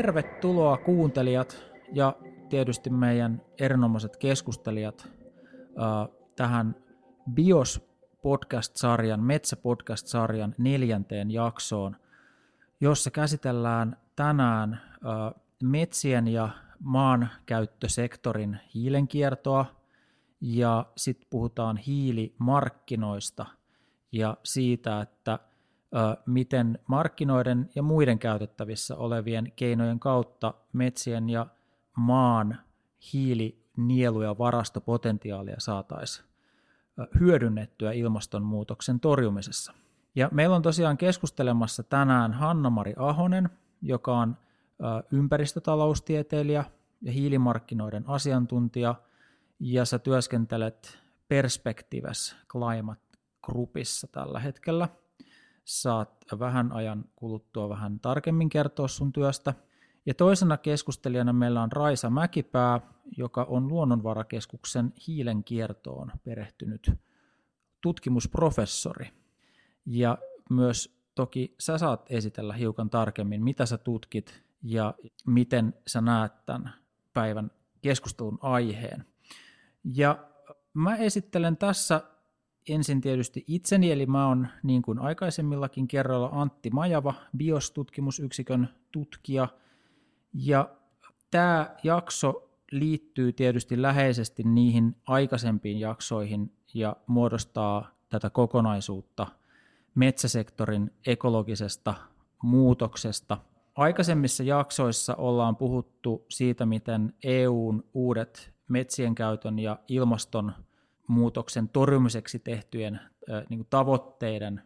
Tervetuloa kuuntelijat ja tietysti meidän erinomaiset keskustelijat äh, tähän BIOS podcast-sarjan, Metsä-podcast-sarjan neljänteen jaksoon, jossa käsitellään tänään metsien ja maankäyttösektorin hiilenkiertoa ja sitten puhutaan hiilimarkkinoista ja siitä, että miten markkinoiden ja muiden käytettävissä olevien keinojen kautta metsien ja maan hiilinielu- ja varastopotentiaalia saataisiin hyödynnettyä ilmastonmuutoksen torjumisessa. Ja meillä on tosiaan keskustelemassa tänään Hanna-Mari Ahonen, joka on ympäristötaloustieteilijä ja hiilimarkkinoiden asiantuntija, ja sä työskentelet Perspectives Climate Groupissa tällä hetkellä. Saat vähän ajan kuluttua vähän tarkemmin kertoa sun työstä. Ja toisena keskustelijana meillä on Raisa Mäkipää, joka on Luonnonvarakeskuksen hiilen kiertoon perehtynyt tutkimusprofessori. Ja myös toki sä saat esitellä hiukan tarkemmin, mitä sä tutkit ja miten sä näet tämän päivän keskustelun aiheen. Ja mä esittelen tässä ensin tietysti itseni, eli mä oon niin kuin aikaisemmillakin kerroilla Antti Majava, BIOS-tutkimusyksikön tutkija, ja tämä jakso liittyy tietysti läheisesti niihin aikaisempiin jaksoihin ja muodostaa tätä kokonaisuutta metsäsektorin ekologisesta muutoksesta – Aikaisemmissa jaksoissa ollaan puhuttu siitä, miten EUn uudet metsien käytön ja ilmastonmuutoksen torjumiseksi tehtyjen niin tavoitteiden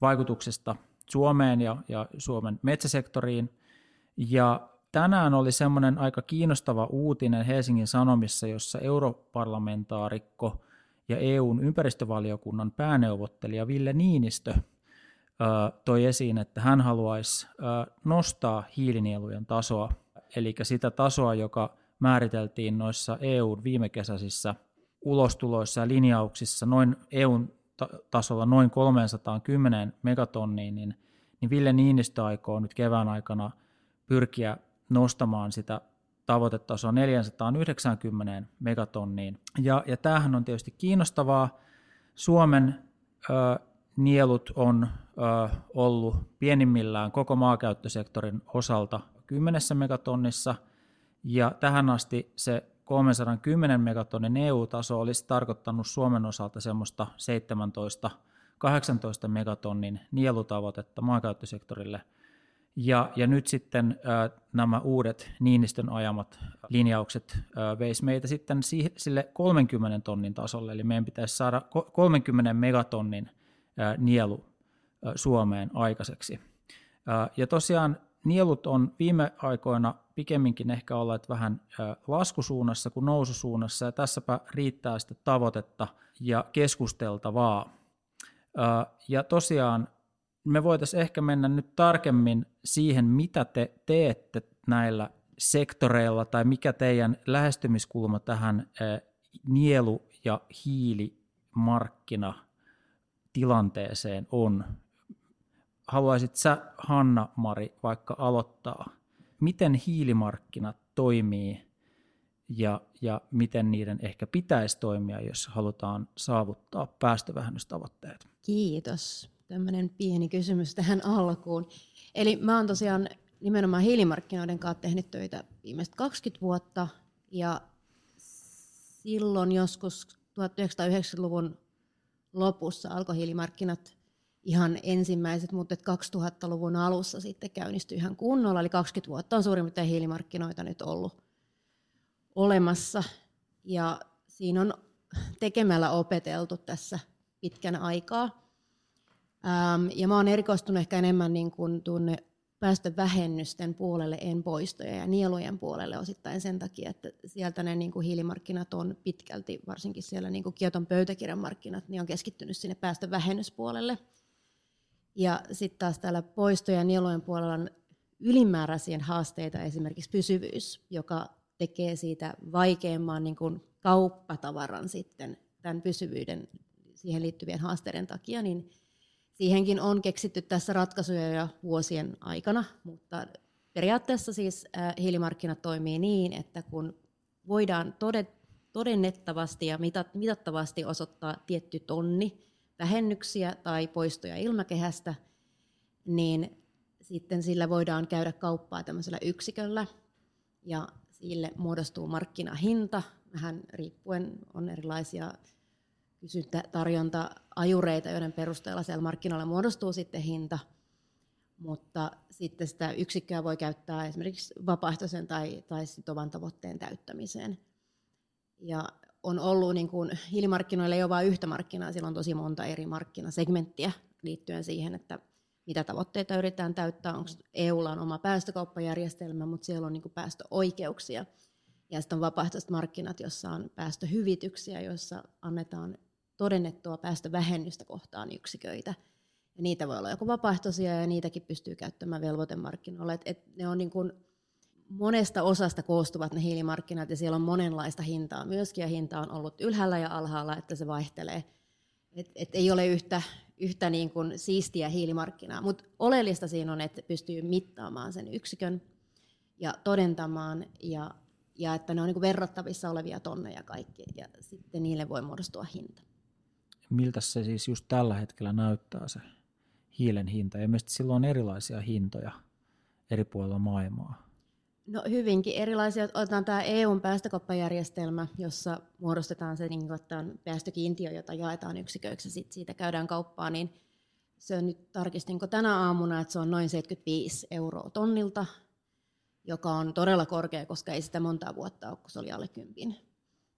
vaikutuksesta Suomeen ja, ja Suomen metsäsektoriin. Ja tänään oli semmoinen aika kiinnostava uutinen Helsingin Sanomissa, jossa europarlamentaarikko ja EUn ympäristövaliokunnan pääneuvottelija Ville Niinistö – toi esiin, että hän haluaisi nostaa hiilinielujen tasoa, eli sitä tasoa, joka määriteltiin noissa EUn viimekesäisissä ulostuloissa ja linjauksissa noin EUn tasolla noin 310 megatonniin, niin, niin Ville Niinistö aikoo nyt kevään aikana pyrkiä nostamaan sitä tavoitetasoa 490 megatonniin. Ja, ja tämähän on tietysti kiinnostavaa. Suomen ö, nielut on ö, ollut pienimmillään koko maakäyttösektorin osalta 10 megatonnissa, ja tähän asti se 310 megatonnin EU-taso olisi tarkoittanut Suomen osalta semmoista 17-18 megatonnin nielutavoitetta maankäyttösektorille. Ja, ja nyt sitten ö, nämä uudet Niinistön ajamat linjaukset veisi meitä sitten sille 30 tonnin tasolle, eli meidän pitäisi saada 30 megatonnin nielu Suomeen aikaiseksi. Ja tosiaan nielut on viime aikoina pikemminkin ehkä olleet vähän laskusuunnassa kuin noususuunnassa, ja tässäpä riittää sitten tavoitetta ja keskusteltavaa. Ja tosiaan me voitaisiin ehkä mennä nyt tarkemmin siihen, mitä te teette näillä sektoreilla, tai mikä teidän lähestymiskulma tähän nielu- ja hiilimarkkina tilanteeseen on. Haluaisit sä, Hanna-Mari, vaikka aloittaa, miten hiilimarkkinat toimii ja, ja miten niiden ehkä pitäisi toimia, jos halutaan saavuttaa päästövähennystavoitteet? Kiitos. Tämmöinen pieni kysymys tähän alkuun. Eli mä oon tosiaan nimenomaan hiilimarkkinoiden kanssa tehnyt töitä viimeiset 20 vuotta ja silloin joskus 1990-luvun lopussa alkohiilimarkkinat ihan ensimmäiset, mutta 2000-luvun alussa sitten käynnistyi ihan kunnolla, eli 20 vuotta on suurin piirtein hiilimarkkinoita nyt ollut olemassa. Ja siinä on tekemällä opeteltu tässä pitkän aikaa. ja mä oon erikoistunut ehkä enemmän niin kuin tunne päästövähennysten puolelle, en poistoja ja nielujen puolelle osittain sen takia, että sieltä ne niin kuin hiilimarkkinat on pitkälti, varsinkin siellä niin kuin Kioton pöytäkirjan markkinat, niin on keskittynyt sinne päästövähennyspuolelle. Ja sitten taas täällä poistoja ja nielujen puolella on ylimääräisiä haasteita, esimerkiksi pysyvyys, joka tekee siitä vaikeamman niin kuin kauppatavaran sitten tämän pysyvyyden siihen liittyvien haasteiden takia, niin siihenkin on keksitty tässä ratkaisuja jo vuosien aikana, mutta periaatteessa siis hiilimarkkinat toimii niin, että kun voidaan todennettavasti ja mitattavasti osoittaa tietty tonni vähennyksiä tai poistoja ilmakehästä, niin sitten sillä voidaan käydä kauppaa tämmöisellä yksiköllä ja sille muodostuu markkinahinta, vähän riippuen on erilaisia kysyntä, tarjonta, ajureita, joiden perusteella siellä markkinoilla muodostuu sitten hinta, mutta sitten sitä yksikköä voi käyttää esimerkiksi vapaaehtoisen tai, tai sitovan tavoitteen täyttämiseen. Ja on ollut, niin kuin, hiilimarkkinoilla ei ole vain yhtä markkinaa, siellä on tosi monta eri markkinasegmenttiä liittyen siihen, että mitä tavoitteita yritetään täyttää. Onko EUlla on oma päästökauppajärjestelmä, mutta siellä on niin kuin päästöoikeuksia. Ja sitten on vapaaehtoiset markkinat, jossa on päästöhyvityksiä, joissa annetaan todennettua päästövähennystä kohtaan yksiköitä. Ja niitä voi olla joko vapaaehtoisia ja niitäkin pystyy käyttämään velvoitemarkkinoilla. Et, et ne on niin kuin monesta osasta koostuvat ne hiilimarkkinat ja siellä on monenlaista hintaa myöskin ja hinta on ollut ylhäällä ja alhaalla, että se vaihtelee. Et, et ei ole yhtä, yhtä niin kuin siistiä hiilimarkkinaa, mutta oleellista siinä on, että pystyy mittaamaan sen yksikön ja todentamaan ja, ja että ne on niin kuin verrattavissa olevia tonneja kaikki ja sitten niille voi muodostua hinta. Miltä se siis just tällä hetkellä näyttää se hiilen hinta? Ja mielestäni silloin on erilaisia hintoja eri puolilla maailmaa. No hyvinkin erilaisia. Otetaan tämä EUn päästökauppajärjestelmä, jossa muodostetaan se niin kuin, päästökiintiö, jota jaetaan yksiköiksi ja sit siitä käydään kauppaa, niin se on nyt tarkistinko tänä aamuna, että se on noin 75 euroa tonnilta, joka on todella korkea, koska ei sitä monta vuotta ole, kun se oli alle kympin.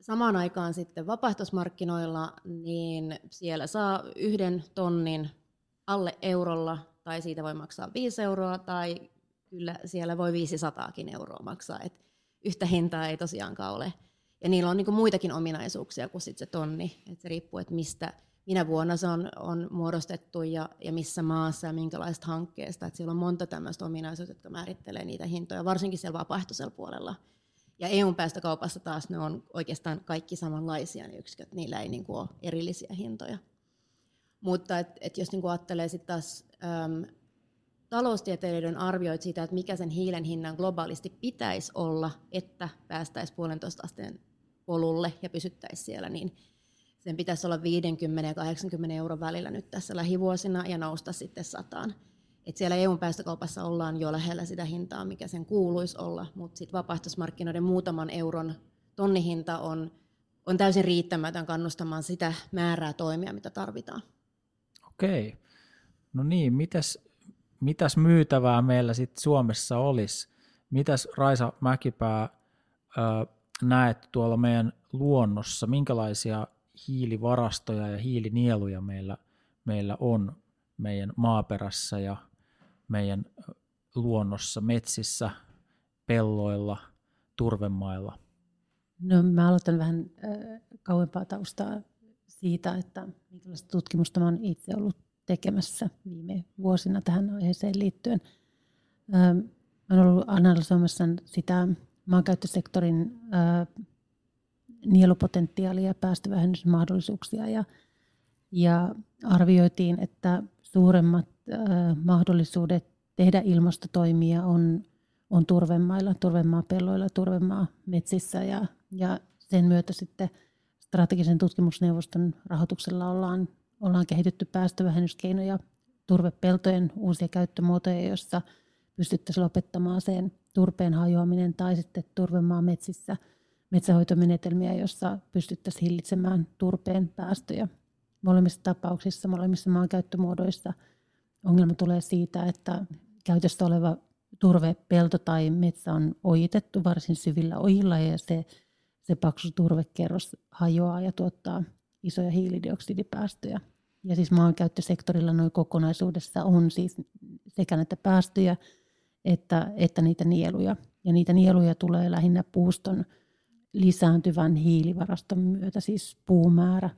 Samaan aikaan sitten vapaaehtoismarkkinoilla, niin siellä saa yhden tonnin alle eurolla, tai siitä voi maksaa 5 euroa, tai kyllä siellä voi 500kin euroa maksaa, että yhtä hintaa ei tosiaankaan ole. Ja niillä on niin muitakin ominaisuuksia kuin sit se tonni, että se riippuu, että mistä, minä vuonna se on, on muodostettu ja, ja missä maassa ja minkälaista hankkeesta. Että siellä on monta tämmöistä ominaisuutta, jotka määrittelee niitä hintoja, varsinkin siellä vapaaehtoisella puolella. Ja EUn päästökaupassa taas ne on oikeastaan kaikki samanlaisia ne yksiköt, niillä ei niin kuin ole erillisiä hintoja. Mutta et, et jos niin kuin ajattelee sitten taas äm, taloustieteilijöiden arvioit siitä, että mikä sen hiilen hinnan globaalisti pitäisi olla, että päästäisiin puolentoista asteen polulle ja pysyttäisiin siellä, niin sen pitäisi olla 50 ja 80 euron välillä nyt tässä lähivuosina ja nousta sitten sataan. Et siellä EUn päästökaupassa ollaan jo lähellä sitä hintaa, mikä sen kuuluisi olla, mutta sitten vapaaehtoismarkkinoiden muutaman euron tonnihinta on, on täysin riittämätön kannustamaan sitä määrää toimia, mitä tarvitaan. Okei. No niin, mitäs mitäs myytävää meillä sitten Suomessa olisi? Mitäs Raisa Mäkipää ö, näet tuolla meidän luonnossa, minkälaisia hiilivarastoja ja hiilinieluja meillä, meillä on meidän maaperässä ja meidän luonnossa, metsissä, pelloilla, turvemailla? No mä aloitan vähän äh, kauempaa taustaa siitä, että minkälaista tutkimusta mä olen itse ollut tekemässä viime vuosina tähän aiheeseen liittyen. Olen ollut analysoimassa sitä maankäyttösektorin nielupotentiaalia ja päästövähennysmahdollisuuksia ja, ja arvioitiin, että suuremmat mahdollisuudet tehdä ilmastotoimia on, on turvemailla, turvemaapelloilla, turvemaa metsissä ja, ja sen myötä sitten strategisen tutkimusneuvoston rahoituksella ollaan ollaan kehitetty päästövähennyskeinoja, turvepeltojen uusia käyttömuotoja, joissa pystyttäisiin lopettamaan sen turpeen hajoaminen tai sitten turvemaa metsissä metsähoitomenetelmiä, joissa pystyttäisiin hillitsemään turpeen päästöjä. Molemmissa tapauksissa, molemmissa maankäyttömuodoissa ongelma tulee siitä, että käytössä oleva turvepelto tai metsä on ojitettu varsin syvillä ojilla ja se, se paksu turvekerros hajoaa ja tuottaa isoja hiilidioksidipäästöjä. Ja siis maankäyttösektorilla noin kokonaisuudessa on siis sekä näitä päästöjä että, että niitä nieluja. Ja niitä nieluja tulee lähinnä puuston lisääntyvän hiilivaraston myötä, siis puumäärä.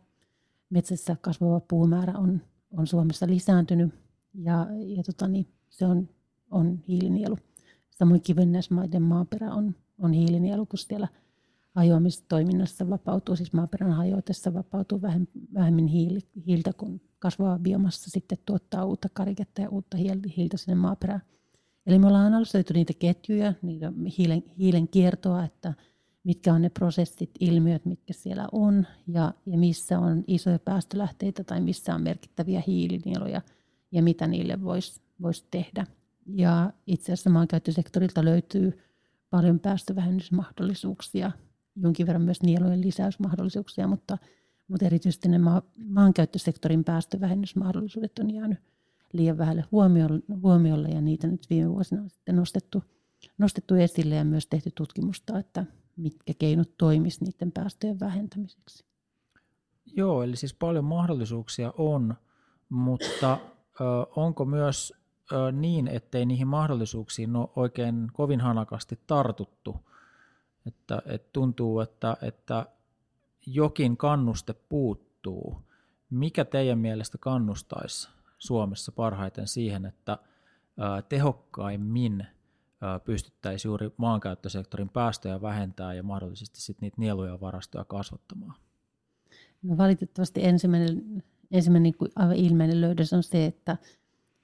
Metsässä kasvava puumäärä on, on Suomessa lisääntynyt ja, ja tota niin, se on, on hiilinielu. Samoin kivennäismaiden maaperä on, on hiilinielu, kun siellä hajoamistoiminnassa vapautuu, siis maaperän hajoitessa vapautuu vähemmän hiiltä, kun kasvava biomassa sitten tuottaa uutta kariketta ja uutta hiiltä sinne maaperään. Eli me ollaan analysoitu niitä ketjuja, niitä hiilen, hiilen kiertoa, että mitkä on ne prosessit, ilmiöt, mitkä siellä on ja, ja missä on isoja päästölähteitä tai missä on merkittäviä hiilinieluja ja mitä niille voisi vois tehdä. Ja itse asiassa maankäyttösektorilta löytyy paljon päästövähennysmahdollisuuksia, jonkin verran myös nielujen lisäysmahdollisuuksia, mutta, mutta erityisesti ne maa, maankäyttösektorin päästövähennysmahdollisuudet on jäänyt liian vähälle huomiolle ja niitä nyt viime vuosina on sitten nostettu, nostettu esille ja myös tehty tutkimusta, että mitkä keinot toimisi niiden päästöjen vähentämiseksi. Joo, eli siis paljon mahdollisuuksia on, mutta ö, onko myös ö, niin, ettei niihin mahdollisuuksiin ole oikein kovin hanakasti tartuttu? Että, että tuntuu, että, että jokin kannuste puuttuu. Mikä teidän mielestä kannustaisi Suomessa parhaiten siihen, että tehokkaimmin pystyttäisiin juuri maankäyttösektorin päästöjä vähentää ja mahdollisesti sitten niitä nieluja ja varastoja kasvattamaan? No valitettavasti ensimmäinen, ensimmäinen niin aivan ilmeinen löydös on se, että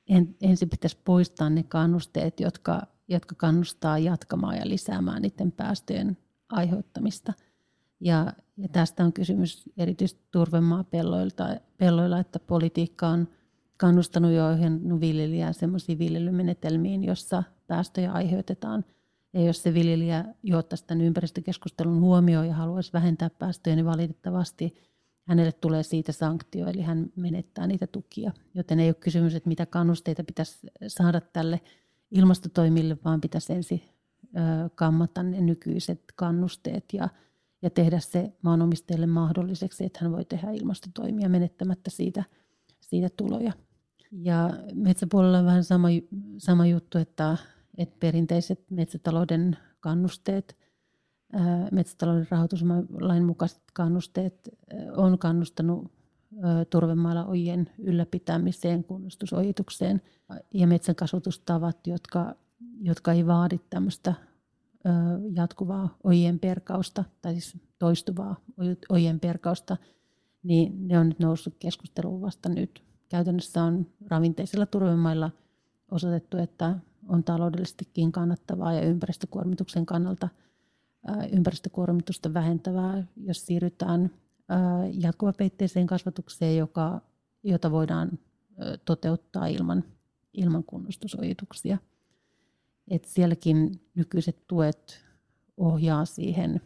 en, ensin pitäisi poistaa ne kannusteet, jotka, jotka kannustaa jatkamaan ja lisäämään niiden päästöjen aiheuttamista. Ja, ja tästä on kysymys erityisesti turvemaapelloilla, että politiikka on – kannustanut jo ohjannut viljelijää sellaisiin viljelymenetelmiin, jossa päästöjä aiheutetaan. Ja jos se viljelijä jo ottaisi tämän ympäristökeskustelun huomioon ja haluaisi vähentää päästöjä, niin valitettavasti hänelle tulee siitä sanktio, eli hän menettää niitä tukia. Joten ei ole kysymys, että mitä kannusteita pitäisi saada tälle ilmastotoimille, vaan pitäisi ensin kammata ne nykyiset kannusteet ja, ja tehdä se maanomistajalle mahdolliseksi, että hän voi tehdä ilmastotoimia menettämättä siitä, siitä tuloja. Ja metsäpuolella on vähän sama, sama juttu, että, että perinteiset metsätalouden kannusteet, metsätalouden rahoituslain mukaiset kannusteet on kannustanut turvemailla ojien ylläpitämiseen, kunnostusojitukseen ja metsänkasvatustavat, jotka, jotka ei vaadi tämmöistä jatkuvaa ojien perkausta tai siis toistuvaa ojien perkausta, niin ne on nyt noussut keskusteluun vasta nyt. Käytännössä on ravinteisilla turvemailla osoitettu, että on taloudellisestikin kannattavaa ja ympäristökuormituksen kannalta ympäristökuormitusta vähentävää, jos siirrytään jatkuvapeitteiseen kasvatukseen, joka, jota voidaan toteuttaa ilman, ilman kunnostusojituksia. Et sielläkin nykyiset tuet ohjaa siihen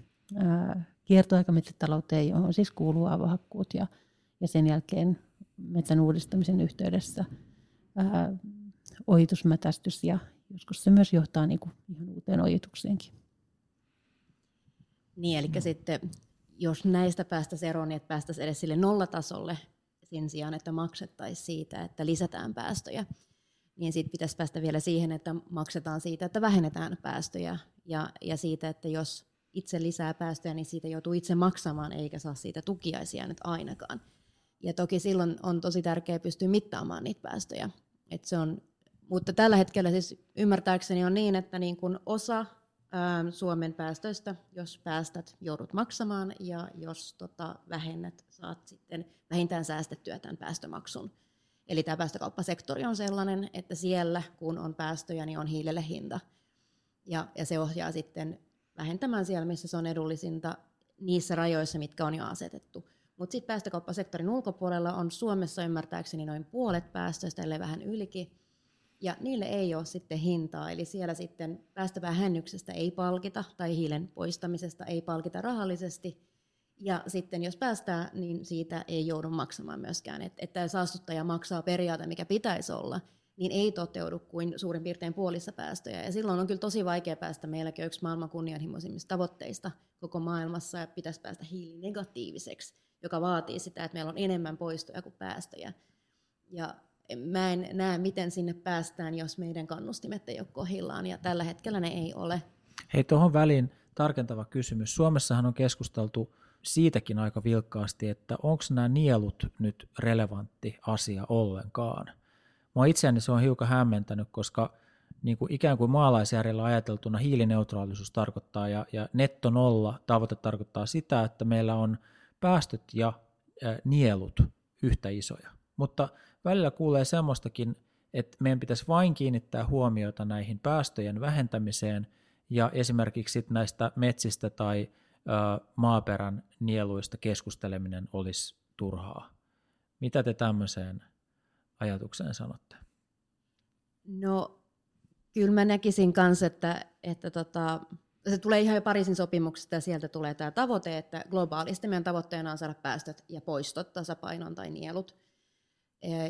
kiertoaikametsätalouteen, johon siis kuuluu avohakkuut ja, ja sen jälkeen metsän uudistamisen yhteydessä ää, ojitusmätästys ja joskus se myös johtaa niin kuin ihan uuteen ojitukseenkin. Niin, eli mm. sitten jos näistä päästäisiin eroon, niin että päästäisiin edes sille nollatasolle sen sijaan, että maksettaisiin siitä, että lisätään päästöjä, niin sitten pitäisi päästä vielä siihen, että maksetaan siitä, että vähennetään päästöjä ja, ja siitä, että jos itse lisää päästöjä, niin siitä joutuu itse maksamaan eikä saa siitä tukiaisia nyt ainakaan. Ja toki silloin on tosi tärkeää pystyä mittaamaan niitä päästöjä. Et se on, mutta tällä hetkellä siis ymmärtääkseni on niin, että niin kun osa Suomen päästöistä, jos päästät, joudut maksamaan, ja jos tota, vähennät, saat sitten vähintään säästettyä tämän päästömaksun. Eli tämä päästökauppasektori on sellainen, että siellä kun on päästöjä, niin on hiilelle hinta. Ja, ja se ohjaa sitten vähentämään siellä, missä se on edullisinta, niissä rajoissa, mitkä on jo asetettu. Mutta sitten päästökauppasektorin ulkopuolella on Suomessa ymmärtääkseni noin puolet päästöistä, ellei vähän ylikin, ja niille ei ole sitten hintaa, eli siellä sitten päästövähennyksestä ei palkita tai hiilen poistamisesta ei palkita rahallisesti, ja sitten jos päästään, niin siitä ei joudu maksamaan myöskään. Että et saastuttaja maksaa periaate, mikä pitäisi olla, niin ei toteudu kuin suurin piirtein puolissa päästöjä. Ja silloin on kyllä tosi vaikea päästä meilläkin yksi maailman kunnianhimoisimmista tavoitteista koko maailmassa, ja pitäisi päästä hiilinegatiiviseksi joka vaatii sitä, että meillä on enemmän poistoja kuin päästöjä. Ja mä en näe, miten sinne päästään, jos meidän kannustimet ei ole kohillaan, ja tällä hetkellä ne ei ole. Hei, tuohon väliin tarkentava kysymys. Suomessahan on keskusteltu siitäkin aika vilkkaasti, että onko nämä nielut nyt relevantti asia ollenkaan. Mua itseäni se on hiukan hämmentänyt, koska niin kuin ikään kuin maalaisjärjellä ajateltuna hiilineutraalisuus tarkoittaa ja, ja netto nolla tavoite tarkoittaa sitä, että meillä on päästöt ja ä, nielut yhtä isoja. Mutta välillä kuulee semmoistakin, että meidän pitäisi vain kiinnittää huomiota näihin päästöjen vähentämiseen ja esimerkiksi näistä metsistä tai ä, maaperän nieluista keskusteleminen olisi turhaa. Mitä te tämmöiseen ajatukseen sanotte? No kyllä mä näkisin kanssa, että, että tota, se tulee ihan jo Pariisin sopimuksesta ja sieltä tulee tämä tavoite, että globaalisti meidän tavoitteena on saada päästöt ja poistot tasapainon tai nielut,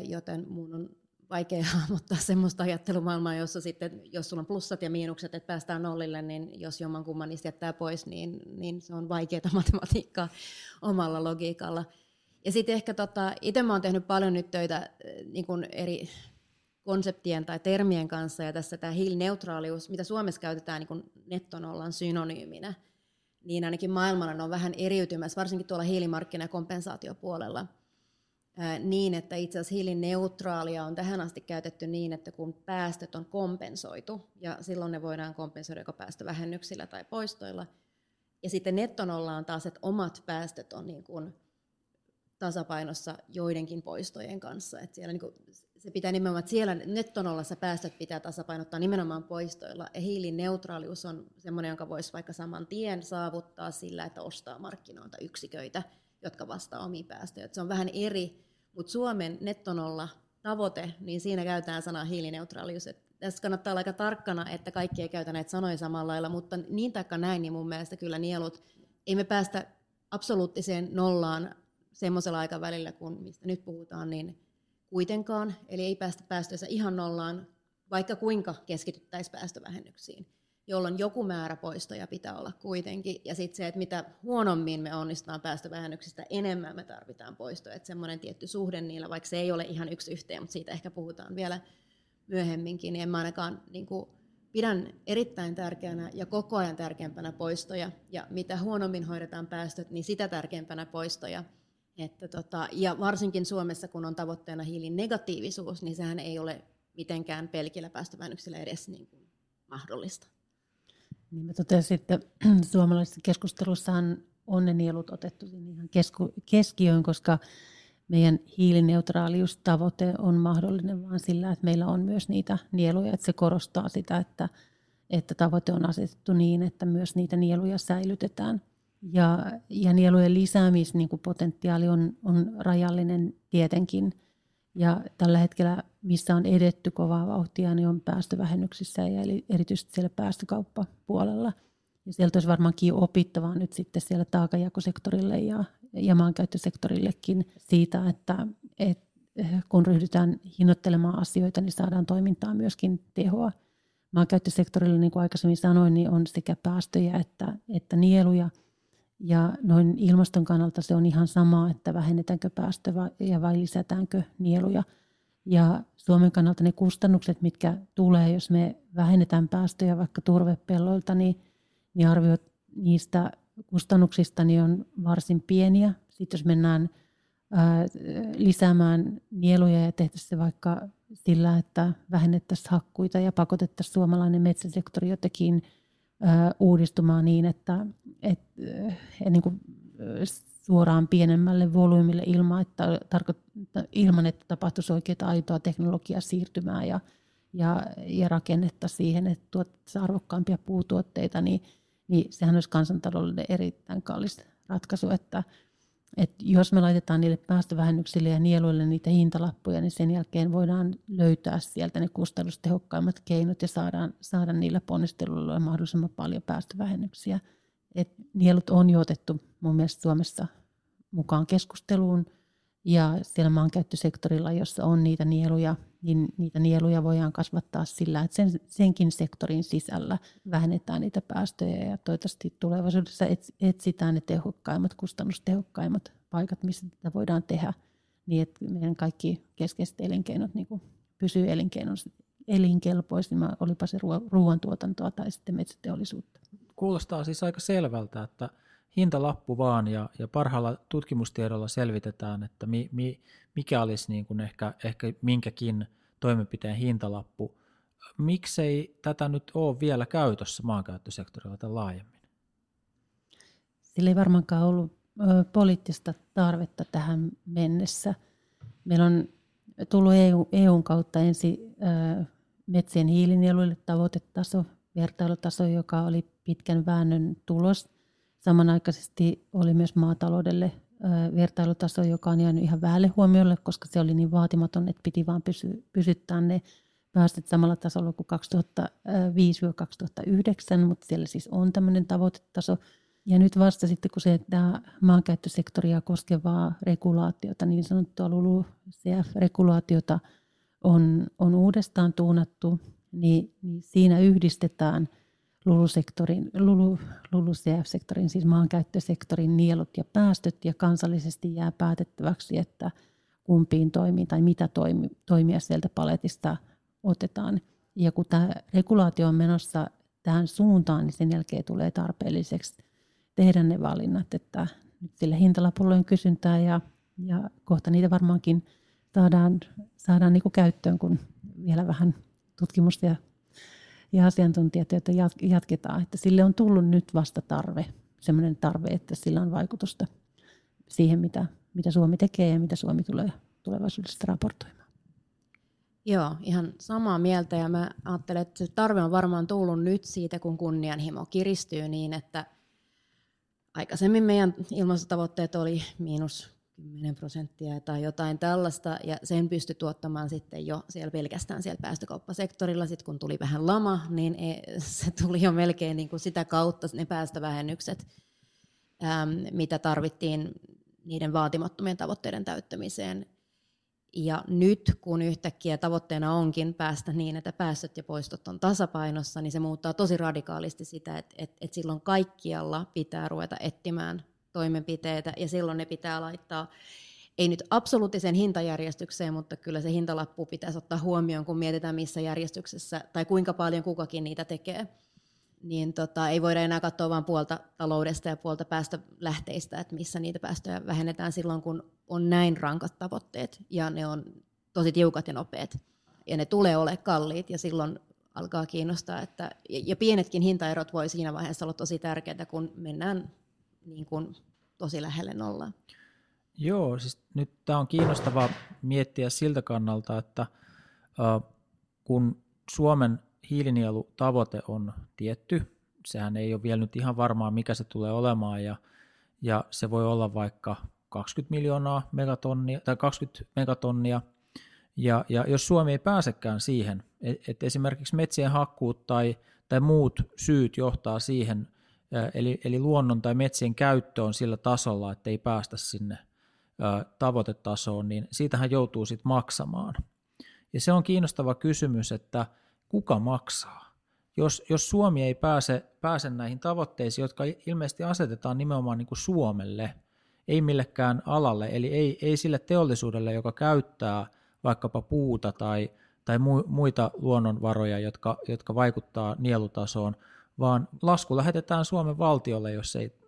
joten mun on vaikea hahmottaa semmoista ajattelumaailmaa, jossa sitten, jos sulla on plussat ja miinukset, että päästään nollille, niin jos jommankumman niistä jättää pois, niin, niin se on vaikeaa matematiikkaa omalla logiikalla. Ja sitten ehkä tota, itse mä oon tehnyt paljon nyt töitä niin kuin eri konseptien tai termien kanssa, ja tässä tämä hiilineutraalius, mitä Suomessa käytetään niin nettonollan synonyyminä, niin ainakin maailmalla ne on vähän eriytymässä, varsinkin tuolla hiilimarkkina- ja kompensaatiopuolella, niin, että itse asiassa hiilineutraalia on tähän asti käytetty niin, että kun päästöt on kompensoitu, ja silloin ne voidaan kompensoida joko päästövähennyksillä tai poistoilla, ja sitten nettonolla on taas, että omat päästöt on niin kuin tasapainossa joidenkin poistojen kanssa. Että siellä niin kuin se pitää nimenomaan, että siellä nettonollassa päästöt pitää tasapainottaa nimenomaan poistoilla. Ja hiilineutraalius on semmoinen, jonka voisi vaikka saman tien saavuttaa sillä, että ostaa markkinoilta yksiköitä, jotka vastaa omiin päästöjä. Se on vähän eri, mutta Suomen nettonolla tavoite, niin siinä käytetään sanaa hiilineutraalius. Et tässä kannattaa olla aika tarkkana, että kaikki ei käytä näitä sanoja samalla lailla, mutta niin taikka näin, niin mun mielestä kyllä nielut, ei me päästä absoluuttiseen nollaan semmoisella aikavälillä, kun mistä nyt puhutaan, niin kuitenkaan, eli ei päästä päästöissä ihan nollaan, vaikka kuinka keskityttäisiin päästövähennyksiin, jolloin joku määrä poistoja pitää olla kuitenkin. Ja sitten se, että mitä huonommin me onnistutaan päästövähennyksistä, enemmän me tarvitaan poistoja. Että semmoinen tietty suhde niillä, vaikka se ei ole ihan yksi yhteen, mutta siitä ehkä puhutaan vielä myöhemminkin, niin en mä ainakaan niin kuin, pidän erittäin tärkeänä ja koko ajan tärkeämpänä poistoja. Ja mitä huonommin hoidetaan päästöt, niin sitä tärkeämpänä poistoja – että tota, ja varsinkin Suomessa, kun on tavoitteena hiilinegatiivisuus, niin sehän ei ole mitenkään pelkillä päästövähennyksillä edes niin kuin mahdollista. Niin mä totesin, että suomalaisessa keskustelussahan on ne nielut otettu ihan kesku, keskiöön, koska meidän hiilineutraaliustavoite on mahdollinen vain sillä, että meillä on myös niitä nieluja, että se korostaa sitä, että, että tavoite on asetettu niin, että myös niitä nieluja säilytetään – ja, ja nielujen lisäämispotentiaali niin on, on rajallinen tietenkin. Ja tällä hetkellä, missä on edetty kovaa vauhtia, niin on päästövähennyksissä ja erityisesti siellä päästökauppapuolella. Ja sieltä olisi varmaankin opittavaa nyt sitten siellä taakajakosektorille ja, ja maankäyttösektorillekin siitä, että, että kun ryhdytään hinnoittelemaan asioita, niin saadaan toimintaa myöskin tehoa. Maankäyttösektorilla, niin kuin aikaisemmin sanoin, niin on sekä päästöjä että, että nieluja – ja noin ilmaston kannalta se on ihan sama, että vähennetäänkö päästöjä vai lisätäänkö nieluja. Ja Suomen kannalta ne kustannukset, mitkä tulee, jos me vähennetään päästöjä vaikka turvepelloilta, niin, niin arviot niistä kustannuksista niin on varsin pieniä. Sitten jos mennään ää, lisäämään nieluja ja tehtäisiin se vaikka sillä, että vähennettäisiin hakkuita ja pakotettaisiin suomalainen metsäsektori jotenkin – uudistumaan niin, että, että, että niin kuin suoraan pienemmälle volyymille ilman, että, ilman, että tapahtuisi oikeaa aitoa teknologiaa siirtymää ja, ja, ja rakennetta siihen, että tuottaisiin arvokkaampia puutuotteita, niin, niin sehän olisi kansantaloudelle erittäin kallis ratkaisu, että, et jos me laitetaan niille päästövähennyksille ja nieluille niitä hintalappuja, niin sen jälkeen voidaan löytää sieltä ne kustannustehokkaimmat keinot ja saadaan, saada niillä ponnisteluilla mahdollisimman paljon päästövähennyksiä. Et nielut on jo otettu mun mielestä Suomessa mukaan keskusteluun ja siellä maankäyttösektorilla, jossa on niitä nieluja, niin niitä nieluja voidaan kasvattaa sillä, että sen, senkin sektorin sisällä vähennetään niitä päästöjä ja toivottavasti tulevaisuudessa etsitään ne tehokkaimmat, kustannustehokkaimmat paikat, missä tätä voidaan tehdä niin, että meidän kaikki keskeiset elinkeinot niin kuin pysyy elinkeinon elinkelpoisina, olipa se ruoantuotantoa tai sitten metsäteollisuutta. Kuulostaa siis aika selvältä, että hintalappu vaan ja, ja parhaalla tutkimustiedolla selvitetään, että mi, mi, mikä olisi niin kuin ehkä, ehkä minkäkin toimenpiteen hintalappu miksei tätä nyt ole vielä käytössä maankäyttösektorilla tai laajemmin? Sillä ei varmaankaan ollut ö, poliittista tarvetta tähän mennessä. Meillä on tullut EU, EUn kautta ensi ö, metsien hiilinieluille tavoitetaso, vertailutaso, joka oli pitkän väännön tulos. Samanaikaisesti oli myös maataloudelle vertailutaso, joka on jäänyt ihan vähälle huomiolle, koska se oli niin vaatimaton, että piti vaan pysy, pysyttää ne päästöt samalla tasolla kuin 2005-2009, mutta siellä siis on tämmöinen tavoitetaso. Ja nyt vasta sitten, kun se tämä maankäyttösektoria koskevaa regulaatiota, niin sanottua LULU-CF-regulaatiota on, on uudestaan tuunattu, niin, niin siinä yhdistetään LULU-sektorin, LULU, LULU-CF-sektorin, siis maankäyttösektorin nielut ja päästöt, ja kansallisesti jää päätettäväksi, että kumpiin toimii tai mitä toimi, toimia sieltä paletista otetaan. Ja kun tämä regulaatio on menossa tähän suuntaan, niin sen jälkeen tulee tarpeelliseksi tehdä ne valinnat, että nyt sille hintalapulle on kysyntää ja, ja kohta niitä varmaankin saadaan, saadaan niin kuin käyttöön, kun vielä vähän tutkimusta ja, ja asiantuntijatyötä jatketaan. Että sille on tullut nyt vasta tarve, sellainen tarve, että sillä on vaikutusta siihen, mitä, mitä Suomi tekee ja mitä Suomi tulee tulevaisuudessa raportoimaan. Joo, ihan samaa mieltä ja mä ajattelen, että se tarve on varmaan tullut nyt siitä, kun kunnianhimo kiristyy niin, että aikaisemmin meidän ilmastotavoitteet oli miinus 10 prosenttia tai jotain tällaista, ja sen pystyi tuottamaan sitten jo siellä pelkästään siellä päästökauppasektorilla. Sitten kun tuli vähän lama, niin e, se tuli jo melkein niin kuin sitä kautta ne päästövähennykset, mitä tarvittiin niiden vaatimattomien tavoitteiden täyttämiseen. Ja nyt kun yhtäkkiä tavoitteena onkin päästä niin, että päästöt ja poistot on tasapainossa, niin se muuttaa tosi radikaalisti sitä, että, että, että silloin kaikkialla pitää ruveta etsimään toimenpiteitä ja silloin ne pitää laittaa ei nyt absoluuttiseen hintajärjestykseen, mutta kyllä se hintalappu pitäisi ottaa huomioon, kun mietitään missä järjestyksessä tai kuinka paljon kukakin niitä tekee niin tota, ei voida enää katsoa vain puolta taloudesta ja puolta päästölähteistä, että missä niitä päästöjä vähennetään silloin, kun on näin rankat tavoitteet ja ne on tosi tiukat ja nopeat. Ja ne tulee olemaan kalliit ja silloin alkaa kiinnostaa, että, ja pienetkin hintaerot voi siinä vaiheessa olla tosi tärkeitä, kun mennään niin kuin tosi lähelle nollaa. Joo, siis nyt tämä on kiinnostavaa miettiä siltä kannalta, että äh, kun Suomen hiilinielutavoite on tietty. Sehän ei ole vielä nyt ihan varmaa, mikä se tulee olemaan, ja, ja se voi olla vaikka 20 miljoonaa megatonnia tai 20 megatonnia. Ja, ja jos Suomi ei pääsekään siihen, että esimerkiksi metsien hakkuut tai, tai muut syyt johtaa siihen, eli, eli luonnon tai metsien käyttö on sillä tasolla, että ei päästä sinne tavoitetasoon, niin siitähän joutuu sitten maksamaan. Ja se on kiinnostava kysymys, että kuka maksaa? Jos, jos Suomi ei pääse, pääse näihin tavoitteisiin, jotka ilmeisesti asetetaan nimenomaan niin kuin Suomelle, ei millekään alalle, eli ei, ei sille teollisuudelle, joka käyttää vaikkapa puuta tai, tai muita luonnonvaroja, jotka, jotka vaikuttaa nielutasoon, vaan lasku lähetetään Suomen valtiolle, jos ei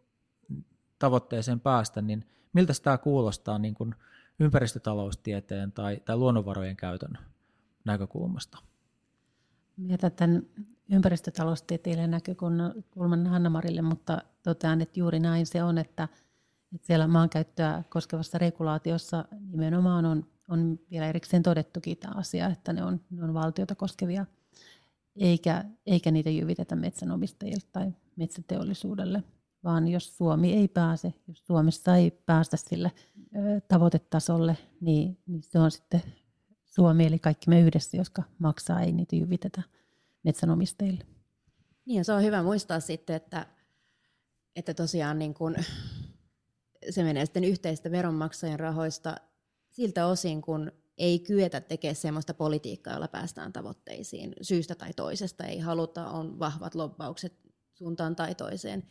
tavoitteeseen päästä, niin miltä tämä kuulostaa niin kuin ympäristötaloustieteen tai, tai luonnonvarojen käytön näkökulmasta? Jätän tämän ympäristötaloustieteilijän näkökulman Hanna-Marille, mutta totean, että juuri näin se on, että, että siellä maankäyttöä koskevassa regulaatiossa nimenomaan on, on vielä erikseen todettukin tämä asia, että ne on, ne on valtiota koskevia, eikä, eikä niitä jyvitetä metsänomistajille tai metsäteollisuudelle, vaan jos Suomi ei pääse, jos Suomessa ei päästä sille ö, tavoitetasolle, niin, niin se on sitten Suomi, eli kaikki me yhdessä, jotka maksaa, ei niitä jyvitetä metsänomistajille. Niin, se on hyvä muistaa sitten, että, että tosiaan niin kun se menee sitten yhteistä veronmaksajien rahoista siltä osin, kun ei kyetä tekemään sellaista politiikkaa, jolla päästään tavoitteisiin syystä tai toisesta. Ei haluta, on vahvat lobbaukset suuntaan tai toiseen.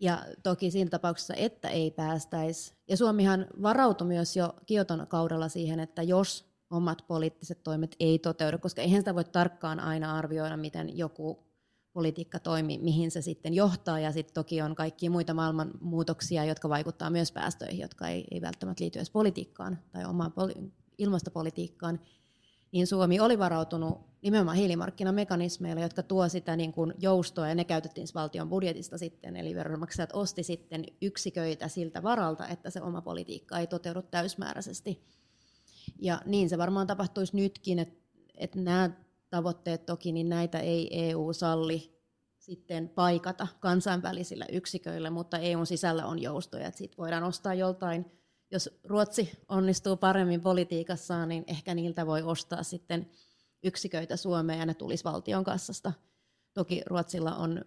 Ja toki siinä tapauksessa, että ei päästäisi. Ja Suomihan varautui myös jo Kioton kaudella siihen, että jos omat poliittiset toimet ei toteudu, koska eihän sitä voi tarkkaan aina arvioida, miten joku politiikka toimii, mihin se sitten johtaa, ja sitten toki on kaikkia muita maailman muutoksia, jotka vaikuttavat myös päästöihin, jotka ei, ei välttämättä liity edes politiikkaan tai omaan poli- ilmastopolitiikkaan, niin Suomi oli varautunut nimenomaan hiilimarkkinamekanismeilla, jotka tuo sitä niin kuin joustoa, ja ne käytettiin siis valtion budjetista sitten, eli veronmaksajat osti sitten yksiköitä siltä varalta, että se oma politiikka ei toteudu täysmääräisesti. Ja niin se varmaan tapahtuisi nytkin, että, että nämä tavoitteet toki, niin näitä ei EU salli sitten paikata kansainvälisillä yksiköillä, mutta EUn sisällä on joustoja, että siitä voidaan ostaa joltain, jos Ruotsi onnistuu paremmin politiikassaan, niin ehkä niiltä voi ostaa sitten yksiköitä Suomeen ja ne tulisi valtion kassasta. Toki Ruotsilla on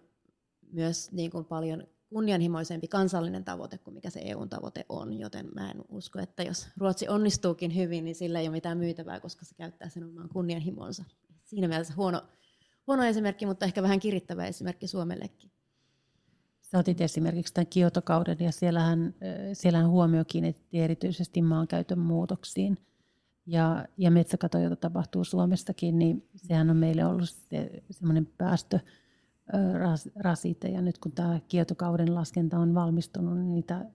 myös niin kuin paljon kunnianhimoisempi kansallinen tavoite kuin mikä se EUn tavoite on, joten mä en usko, että jos Ruotsi onnistuukin hyvin, niin sillä ei ole mitään myytävää, koska se käyttää sen oman kunnianhimonsa. Siinä mielessä huono, huono esimerkki, mutta ehkä vähän kirittävä esimerkki Suomellekin. Sä otit esimerkiksi tämän kiotokauden ja siellähän, siellähän huomio kiinnitettiin erityisesti maankäytön muutoksiin. Ja, ja metsäkato, jota tapahtuu Suomestakin, niin sehän on meille ollut se, semmoinen päästö, rasite. Ja nyt kun tämä kiotokauden laskenta on valmistunut, niin niitä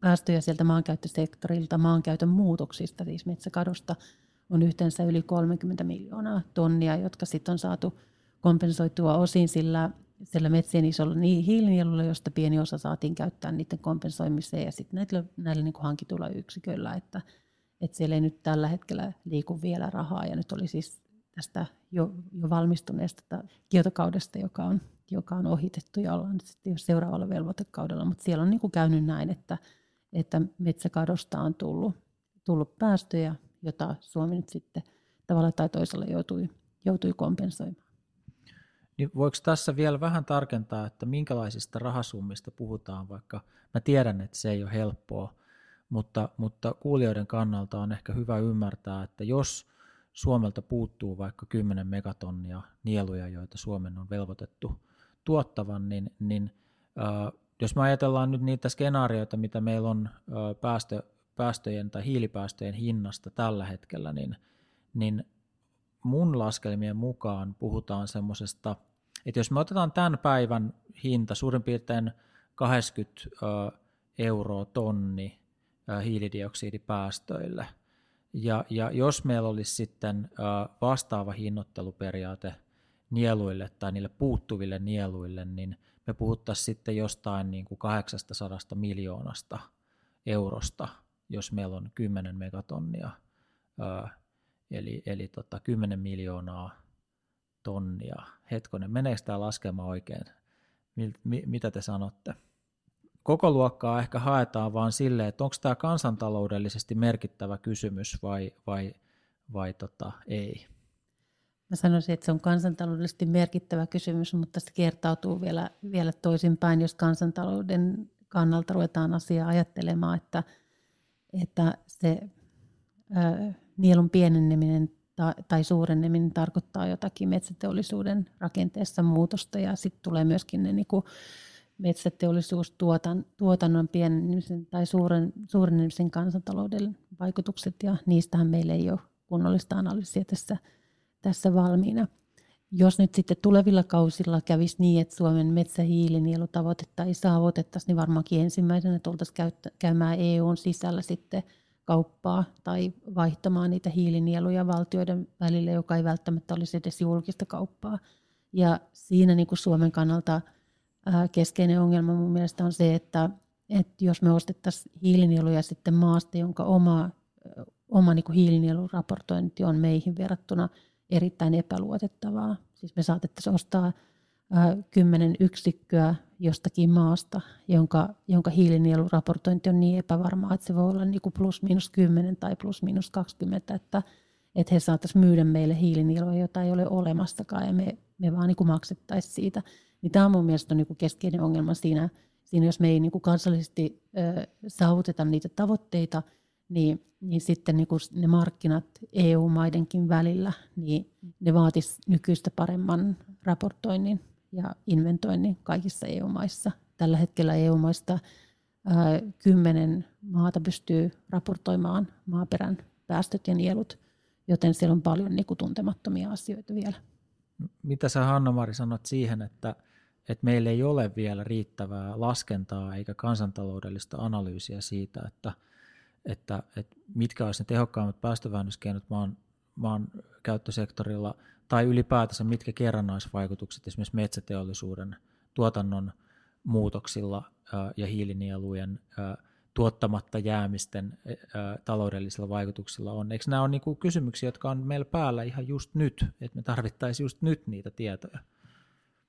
päästöjä sieltä maankäyttösektorilta, maankäytön muutoksista, siis metsäkadosta, on yhteensä yli 30 miljoonaa tonnia, jotka sitten on saatu kompensoitua osin sillä, sillä metsien isolla hiilinielulla, josta pieni osa saatiin käyttää niiden kompensoimiseen ja sitten näillä, näillä niin hankituilla yksiköillä, että, että siellä ei nyt tällä hetkellä liiku vielä rahaa ja nyt oli siis tästä jo, jo valmistuneesta kiotokaudesta, joka on, joka on ohitettu ja ollaan sitten jo seuraavalla velvoitekaudella, mutta siellä on niin kuin käynyt näin, että, että metsäkadosta on tullut, tullut päästöjä, jota Suomi nyt sitten tavalla tai toisella joutui, joutui kompensoimaan. Niin voiko tässä vielä vähän tarkentaa, että minkälaisista rahasummista puhutaan, vaikka mä tiedän, että se ei ole helppoa, mutta, mutta kuulijoiden kannalta on ehkä hyvä ymmärtää, että jos Suomelta puuttuu vaikka 10 megatonnia nieluja, joita Suomen on velvoitettu tuottavan, niin, niin äh, jos me ajatellaan nyt niitä skenaarioita, mitä meillä on äh, päästö, päästöjen tai hiilipäästöjen hinnasta tällä hetkellä, niin, niin mun laskelmien mukaan puhutaan semmoisesta, että jos me otetaan tämän päivän hinta suurin piirtein 80 äh, euroa tonni hiilidioksidipäästöille – ja, ja jos meillä olisi sitten vastaava hinnoitteluperiaate nieluille tai niille puuttuville nieluille, niin me puhuttaisiin sitten jostain niin kuin 800 miljoonasta eurosta, jos meillä on 10 megatonnia, eli, eli tota 10 miljoonaa tonnia. Hetkonen, meneekö tämä laskema oikein? Mitä te sanotte? koko luokkaa ehkä haetaan vaan sille, että onko tämä kansantaloudellisesti merkittävä kysymys vai, vai, vai tota, ei. Mä sanoisin, että se on kansantaloudellisesti merkittävä kysymys, mutta se kertautuu vielä, vielä toisinpäin, jos kansantalouden kannalta ruvetaan asiaa ajattelemaan, että, että se nielun pieneneminen tai, suureneminen tarkoittaa jotakin metsäteollisuuden rakenteessa muutosta ja sitten tulee myöskin ne niin kuin, metsäteollisuustuotannon pienenemisen tai suuren, suurenemisen kansantalouden vaikutukset, ja niistähän meillä ei ole kunnollista analyysiä tässä, tässä valmiina. Jos nyt sitten tulevilla kausilla kävisi niin, että Suomen metsähiilinielutavoitetta ei saavutettaisi, niin varmaankin ensimmäisenä tultaisiin käymään EUn sisällä sitten kauppaa tai vaihtamaan niitä hiilinieluja valtioiden välille, joka ei välttämättä olisi edes julkista kauppaa. Ja siinä niin kuin Suomen kannalta – keskeinen ongelma mun mielestä on se, että, että jos me ostettaisiin hiilinieluja sitten maasta, jonka oma, oma niin kuin hiilinieluraportointi on meihin verrattuna erittäin epäluotettavaa. Siis me saatettaisiin ostaa kymmenen yksikköä jostakin maasta, jonka, jonka hiilinieluraportointi on niin epävarmaa, että se voi olla niin kuin plus minus 10 tai plus minus 20, että, että he saattaisivat myydä meille hiilinieluja, jota ei ole olemassakaan, ja me, me vaan niin kuin maksettaisiin siitä. Niin tämä on mun mielestä niin kuin keskeinen ongelma siinä, siinä, jos me ei niin kuin kansallisesti ö, saavuteta niitä tavoitteita, niin, niin sitten niin kuin ne markkinat EU-maidenkin välillä, niin ne vaatis nykyistä paremman raportoinnin ja inventoinnin kaikissa EU-maissa. Tällä hetkellä EU-maista kymmenen maata pystyy raportoimaan maaperän päästöt ja nielut, joten siellä on paljon niin kuin tuntemattomia asioita vielä. Mitä sä Hanna-Mari sanot siihen, että että meillä ei ole vielä riittävää laskentaa eikä kansantaloudellista analyysiä siitä, että, että, että mitkä olisivat ne tehokkaimmat päästövähennyskeinot maan maan käyttösektorilla tai ylipäätänsä mitkä kerrannaisvaikutukset esimerkiksi metsäteollisuuden tuotannon muutoksilla ja hiilinielujen tuottamatta jäämisten taloudellisilla vaikutuksilla on. Eikö nämä ole niin kysymyksiä, jotka on meillä päällä ihan just nyt, että me tarvittaisiin just nyt niitä tietoja?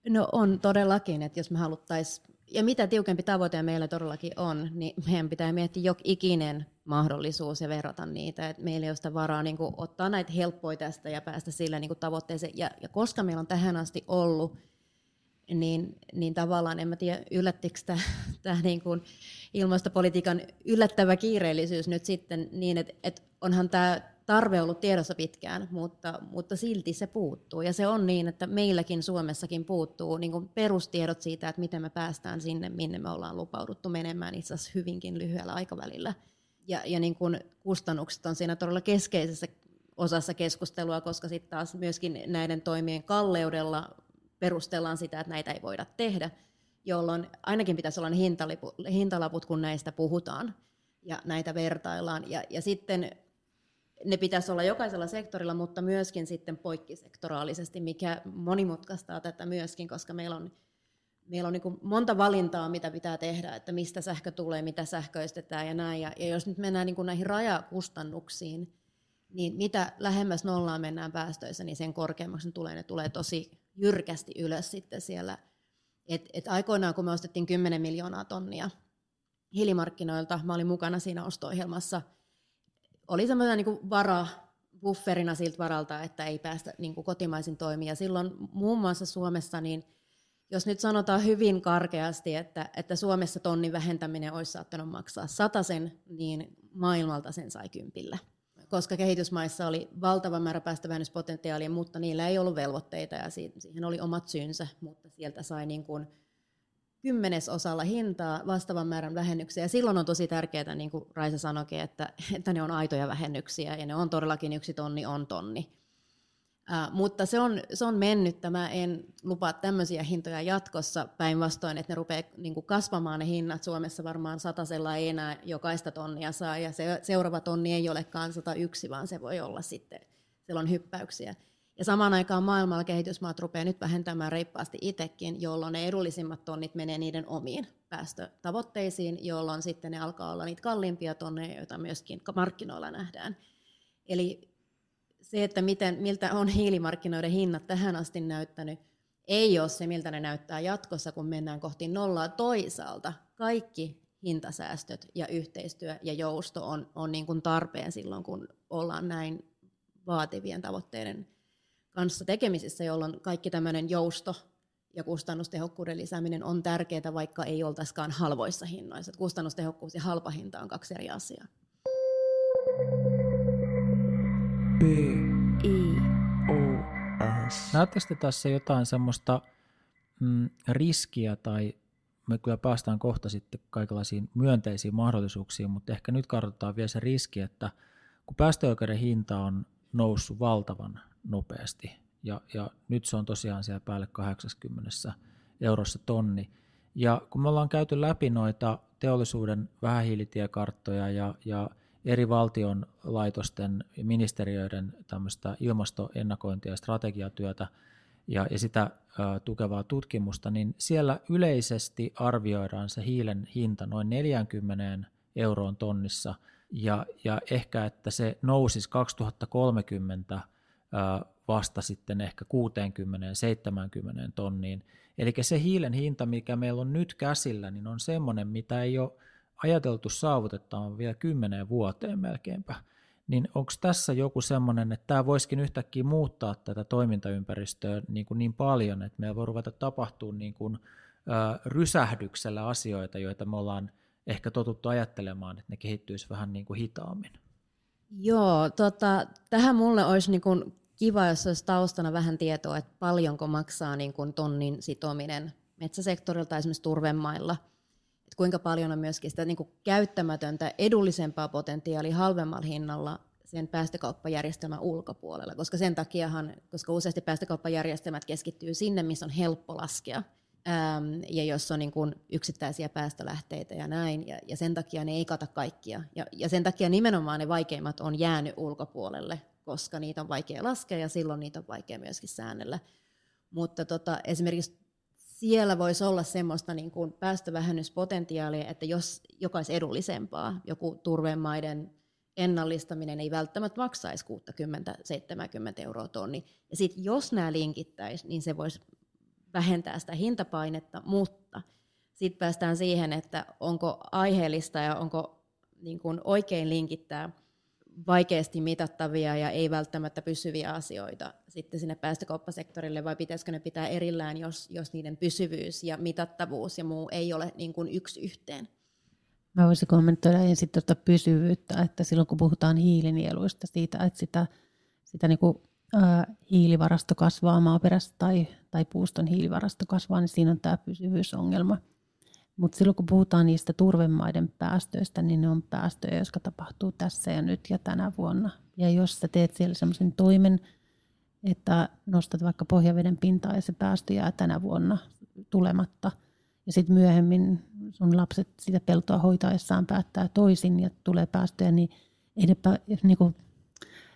No on todellakin, että jos me haluttaisiin, ja mitä tiukempi tavoite meillä todellakin on, niin meidän pitää miettiä jok ikinen mahdollisuus ja verrata niitä, että meillä ei ole sitä varaa niin kuin, ottaa näitä helppoja tästä ja päästä sillä niin kuin, tavoitteeseen. Ja, ja koska meillä on tähän asti ollut, niin, niin tavallaan en mä tiedä, yllättikö tämä niin kuin ilmastopolitiikan yllättävä kiireellisyys nyt sitten niin, että, että onhan tämä tarve ollut tiedossa pitkään, mutta, mutta silti se puuttuu. Ja se on niin, että meilläkin Suomessakin puuttuu niin kuin perustiedot siitä, että miten me päästään sinne, minne me ollaan lupauduttu menemään itse asiassa hyvinkin lyhyellä aikavälillä. Ja, ja niin kuin kustannukset on siinä todella keskeisessä osassa keskustelua, koska sitten taas myöskin näiden toimien kalleudella perustellaan sitä, että näitä ei voida tehdä, jolloin ainakin pitäisi olla ne hintalaput, kun näistä puhutaan ja näitä vertaillaan. Ja, ja sitten ne pitäisi olla jokaisella sektorilla, mutta myöskin sitten poikkisektoraalisesti, mikä monimutkaistaa tätä myöskin, koska meillä on, meillä on niin monta valintaa, mitä pitää tehdä, että mistä sähkö tulee, mitä sähköistetään ja näin. Ja, ja jos nyt mennään niin näihin rajakustannuksiin, niin mitä lähemmäs nollaan mennään päästöissä, niin sen korkeammaksi ne tulee. Ne tulee tosi jyrkästi ylös sitten siellä. Et, et aikoinaan, kun me ostettiin 10 miljoonaa tonnia hiilimarkkinoilta, mä olin mukana siinä osto-ohjelmassa – oli semmoinen niin vara, bufferina siltä varalta, että ei päästä niin kotimaisin toimia. Silloin muun muassa Suomessa, niin jos nyt sanotaan hyvin karkeasti, että, että Suomessa tonnin vähentäminen olisi saattanut maksaa sen, niin maailmalta sen sai kympillä. Koska kehitysmaissa oli valtava määrä päästövähennyspotentiaalia, mutta niillä ei ollut velvoitteita ja siihen oli omat syynsä, mutta sieltä sai niin kuin kymmenesosalla hintaa vastaavan määrän vähennyksiä. Ja silloin on tosi tärkeää, niin kuin Raisa sanoikin, että, että ne on aitoja vähennyksiä ja ne on todellakin yksi tonni on tonni. Mutta se on, se on mennyt, mä en lupaa tämmöisiä hintoja jatkossa päinvastoin, että ne rupeaa niin kasvamaan ne hinnat. Suomessa varmaan satasella ei enää jokaista tonnia saa ja se, seuraava tonni ei olekaan 101, vaan se voi olla sitten, siellä on hyppäyksiä. Ja samaan aikaan maailmalla kehitysmaat rupeaa nyt vähentämään reippaasti itsekin, jolloin ne edullisimmat tonnit menee niiden omiin päästötavoitteisiin, jolloin sitten ne alkaa olla niitä kalliimpia tonneja, joita myöskin markkinoilla nähdään. Eli se, että miten, miltä on hiilimarkkinoiden hinnat tähän asti näyttänyt, ei ole se, miltä ne näyttää jatkossa, kun mennään kohti nollaa. Toisaalta kaikki hintasäästöt ja yhteistyö ja jousto on, on niin kuin tarpeen silloin, kun ollaan näin vaativien tavoitteiden kanssa tekemisissä, jolloin kaikki tämmöinen jousto ja kustannustehokkuuden lisääminen on tärkeää, vaikka ei oltaisikaan halvoissa hinnoissa. kustannustehokkuus ja halpa hinta on kaksi eri asiaa. B. I. O. S. Näettekö tässä jotain semmoista mm, riskiä tai me kyllä päästään kohta sitten kaikenlaisiin myönteisiin mahdollisuuksiin, mutta ehkä nyt kartoitetaan vielä se riski, että kun päästöoikeuden hinta on noussut valtavan nopeasti. Ja, ja nyt se on tosiaan siellä päälle 80 eurossa tonni. Ja kun me ollaan käyty läpi noita teollisuuden vähähiilitiekarttoja ja, ja eri valtion laitosten ja ministeriöiden tämmöistä ilmastoennakointia ja strategiatyötä ja, ja sitä tukevaa tutkimusta, niin siellä yleisesti arvioidaan se hiilen hinta noin 40 euroon tonnissa ja, ja ehkä, että se nousisi 2030 vasta sitten ehkä 60-70 tonniin. Eli se hiilen hinta, mikä meillä on nyt käsillä, niin on semmoinen, mitä ei ole ajateltu saavutettavan vielä kymmeneen vuoteen melkeinpä. Niin onko tässä joku semmoinen, että tämä voisikin yhtäkkiä muuttaa tätä toimintaympäristöä niin, kuin niin paljon, että meillä voi ruveta tapahtua niin kuin, ä, rysähdyksellä asioita, joita me ollaan ehkä totuttu ajattelemaan, että ne kehittyisi vähän niin kuin hitaammin. Joo, tota, tähän mulle olisi niin kuin kiva, jos olisi taustana vähän tietoa, että paljonko maksaa niin kuin tonnin sitominen metsäsektorilta esimerkiksi turvemailla. Kuinka paljon on myöskin sitä niin kuin käyttämätöntä, edullisempaa potentiaalia halvemmalla hinnalla sen päästökauppajärjestelmän ulkopuolella, koska sen takiahan, koska useasti päästökauppajärjestelmät keskittyy sinne, missä on helppo laskea, äm, ja jos on niin kuin yksittäisiä päästölähteitä ja näin, ja, ja sen takia ne ei kata kaikkia. Ja, ja sen takia nimenomaan ne vaikeimmat on jäänyt ulkopuolelle koska niitä on vaikea laskea ja silloin niitä on vaikea myöskin säännellä. Mutta tota, esimerkiksi siellä voisi olla semmoista niin kuin päästövähennyspotentiaalia, että jos joka olisi edullisempaa, joku turvemaiden ennallistaminen ei välttämättä maksaisi 60-70 euroa tonni. Ja sitten jos nämä linkittäisi, niin se voisi vähentää sitä hintapainetta, mutta sitten päästään siihen, että onko aiheellista ja onko niin kuin oikein linkittää vaikeasti mitattavia ja ei välttämättä pysyviä asioita sitten sinne päästökauppasektorille, vai pitäisikö ne pitää erillään, jos, jos niiden pysyvyys ja mitattavuus ja muu ei ole niin kuin yksi yhteen? Mä voisin kommentoida ensin tuota pysyvyyttä, että silloin kun puhutaan hiilinieluista, siitä, että sitä, sitä niin kuin, ää, hiilivarasto kasvaa maaperässä tai, tai puuston hiilivarasto kasvaa, niin siinä on tämä pysyvyysongelma – mutta silloin kun puhutaan niistä turvemaiden päästöistä, niin ne on päästöjä, jotka tapahtuu tässä ja nyt ja tänä vuonna. Ja jos sä teet siellä sellaisen toimen, että nostat vaikka pohjaveden pintaa ja se päästö jää tänä vuonna tulematta, ja sitten myöhemmin sun lapset sitä peltoa hoitaessaan päättää toisin ja tulee päästöjä, niin ei ne pä, niin kuin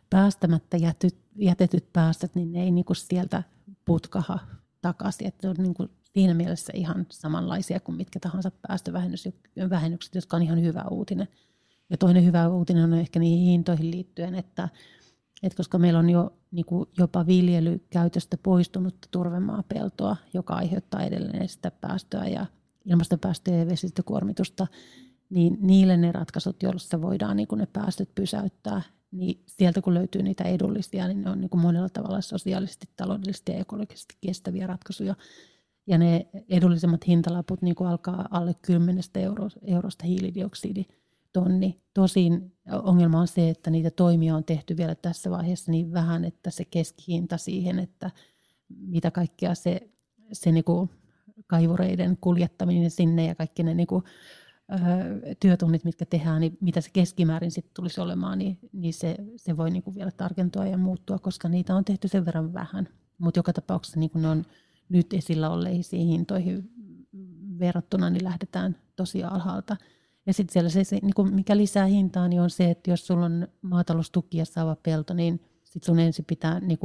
päästämättä jätetyt, jätetyt päästöt, niin ne ei niin kuin sieltä putkaha takaisin. Että on niin kuin siinä mielessä ihan samanlaisia kuin mitkä tahansa päästövähennykset, jotka on ihan hyvä uutinen. Ja toinen hyvä uutinen on ehkä niihin hintoihin liittyen, että, että koska meillä on jo niin kuin jopa viljelykäytöstä poistunutta turvemaapeltoa, joka aiheuttaa edelleen sitä päästöä ja ilmastopäästöjä ja vesistökuormitusta, niin niille ne ratkaisut, joilla voidaan niin kuin ne päästöt pysäyttää, niin sieltä kun löytyy niitä edullisia, niin ne on niin kuin monella tavalla sosiaalisesti, taloudellisesti ja ekologisesti kestäviä ratkaisuja ja ne edullisemmat hintalaput niin kuin alkaa alle 10 euro, eurosta hiilidioksiditonni. Tosin ongelma on se, että niitä toimia on tehty vielä tässä vaiheessa niin vähän, että se keskihinta siihen, että mitä kaikkea se, se niin kuin kaivureiden kuljettaminen sinne ja kaikki ne niin kuin, ö, työtunnit, mitkä tehdään, niin mitä se keskimäärin sitten tulisi olemaan, niin, niin se, se voi niin kuin vielä tarkentua ja muuttua, koska niitä on tehty sen verran vähän. Mutta joka tapauksessa niin kuin ne on nyt esillä olleisiin hintoihin verrattuna, niin lähdetään tosi alhaalta. Ja sitten siellä se, se niin mikä lisää hintaa, niin on se, että jos sulla on maataloustukia saava pelto, niin sitten sun ensin pitää niin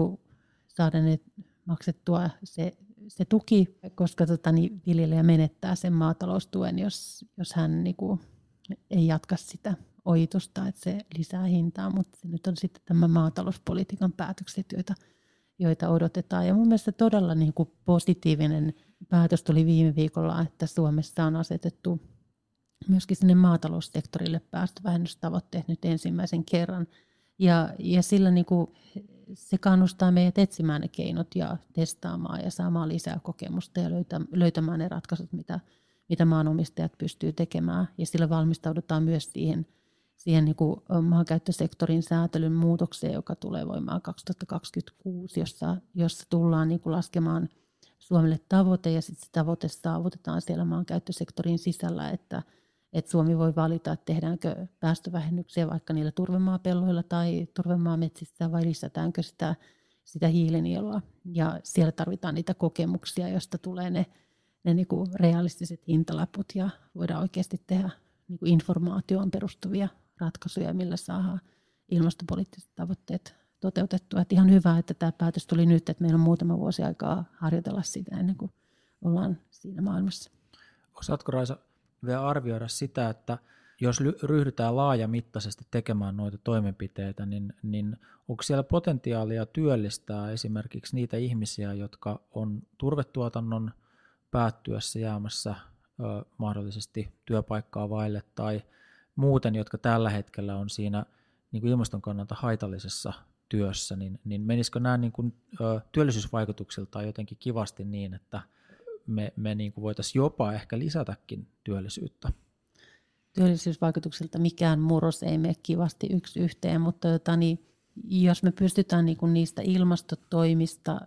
saada ne maksettua se, se tuki, koska tota, niin viljelijä menettää sen maataloustuen, jos, jos hän niin ei jatka sitä ojitusta, että se lisää hintaa, mutta se nyt on sitten tämä maatalouspolitiikan päätökset, joita joita odotetaan. Ja mun mielestä todella niin kuin positiivinen päätös tuli viime viikolla, että Suomessa on asetettu myöskin sinne maataloussektorille päästövähennystavoitteet nyt ensimmäisen kerran. Ja, ja sillä niin kuin se kannustaa meidät etsimään ne keinot ja testaamaan ja saamaan lisää kokemusta ja löytämään ne ratkaisut, mitä, mitä maanomistajat pystyy tekemään. Ja sillä valmistaudutaan myös siihen – siihen niin kuin maankäyttösektorin säätelyn muutokseen, joka tulee voimaan 2026, jossa, jossa tullaan niin kuin laskemaan Suomelle tavoite ja sitten se tavoite saavutetaan siellä maankäyttösektorin sisällä, että, että Suomi voi valita, että tehdäänkö päästövähennyksiä vaikka niillä turvemaapelloilla tai turvemaametsissä vai lisätäänkö sitä, sitä hiilinielua. Ja siellä tarvitaan niitä kokemuksia, joista tulee ne, ne niin kuin realistiset hintalaput ja voidaan oikeasti tehdä niin kuin informaatioon perustuvia ratkaisuja, millä saadaan ilmastopoliittiset tavoitteet toteutettua. Että ihan hyvä, että tämä päätös tuli nyt, että meillä on muutama vuosi aikaa harjoitella sitä ennen kuin ollaan siinä maailmassa. Osaatko Raisa vielä arvioida sitä, että jos ryhdytään laajamittaisesti tekemään noita toimenpiteitä, niin, niin onko siellä potentiaalia työllistää esimerkiksi niitä ihmisiä, jotka on turvetuotannon päättyessä jäämässä ö, mahdollisesti työpaikkaa vaille tai – muuten, jotka tällä hetkellä on siinä niin kuin ilmaston kannalta haitallisessa työssä, niin, niin menisikö nämä niin kuin, ö, työllisyysvaikutuksiltaan jotenkin kivasti niin, että me, me niin kuin voitaisiin jopa ehkä lisätäkin työllisyyttä? Työllisyysvaikutuksilta mikään murros ei mene kivasti yksi yhteen, mutta jota, niin, jos me pystytään niin kuin niistä ilmastotoimista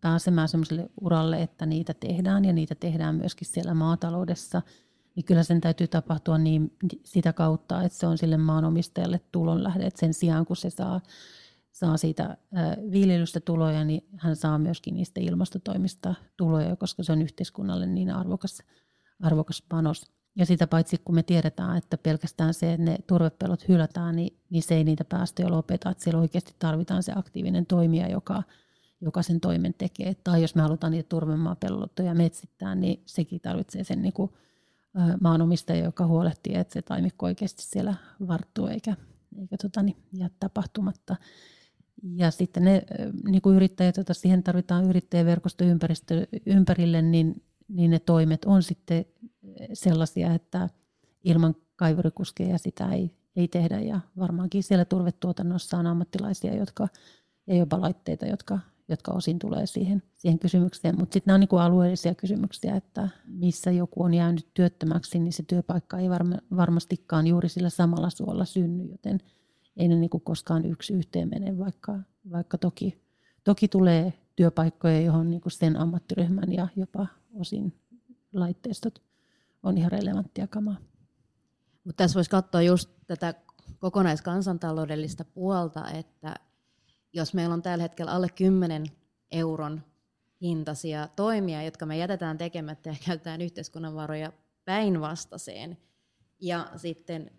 pääsemään sellaiselle uralle, että niitä tehdään ja niitä tehdään myöskin siellä maataloudessa – niin kyllä sen täytyy tapahtua niin sitä kautta, että se on sille maanomistajalle tulonlähde, että sen sijaan kun se saa, saa siitä viljelystä tuloja, niin hän saa myöskin niistä ilmastotoimista tuloja, koska se on yhteiskunnalle niin arvokas, arvokas panos. ja sitä paitsi kun me tiedetään, että pelkästään se, että ne turvepelot hylätään, niin, niin se ei niitä päästöjä lopeta. Että siellä oikeasti tarvitaan se aktiivinen toimija, joka, joka sen toimen tekee. Tai jos me halutaan niitä turvemaapeltoja metsittää, niin sekin tarvitsee sen niin kuin, maanomistaja, joka huolehtii, että se taimikko oikeasti siellä varttuu eikä, eikä tota, niin, jää tapahtumatta. Ja sitten ne niin kuin yrittäjät, joita siihen tarvitaan yrittäjäverkosto ympärille, niin, niin ne toimet on sitten sellaisia, että ilman kaivurikuskeja sitä ei, ei tehdä. Ja varmaankin siellä turvetuotannossa on ammattilaisia, jotka, ja jopa laitteita, jotka, jotka osin tulee siihen, siihen kysymykseen. Mutta sitten nämä on niin alueellisia kysymyksiä, että missä joku on jäänyt työttömäksi, niin se työpaikka ei varma, varmastikaan juuri sillä samalla suolla synny, joten ei ne niin koskaan yksi yhteen mene, vaikka, vaikka toki, toki tulee työpaikkoja, johon niin kuin sen ammattiryhmän ja jopa osin laitteistot on ihan relevanttia kamaa. Mutta tässä voisi katsoa just tätä kokonaiskansantaloudellista puolta, että jos meillä on tällä hetkellä alle 10 euron hintaisia toimia, jotka me jätetään tekemättä ja käytetään yhteiskunnan varoja päinvastaiseen, ja sitten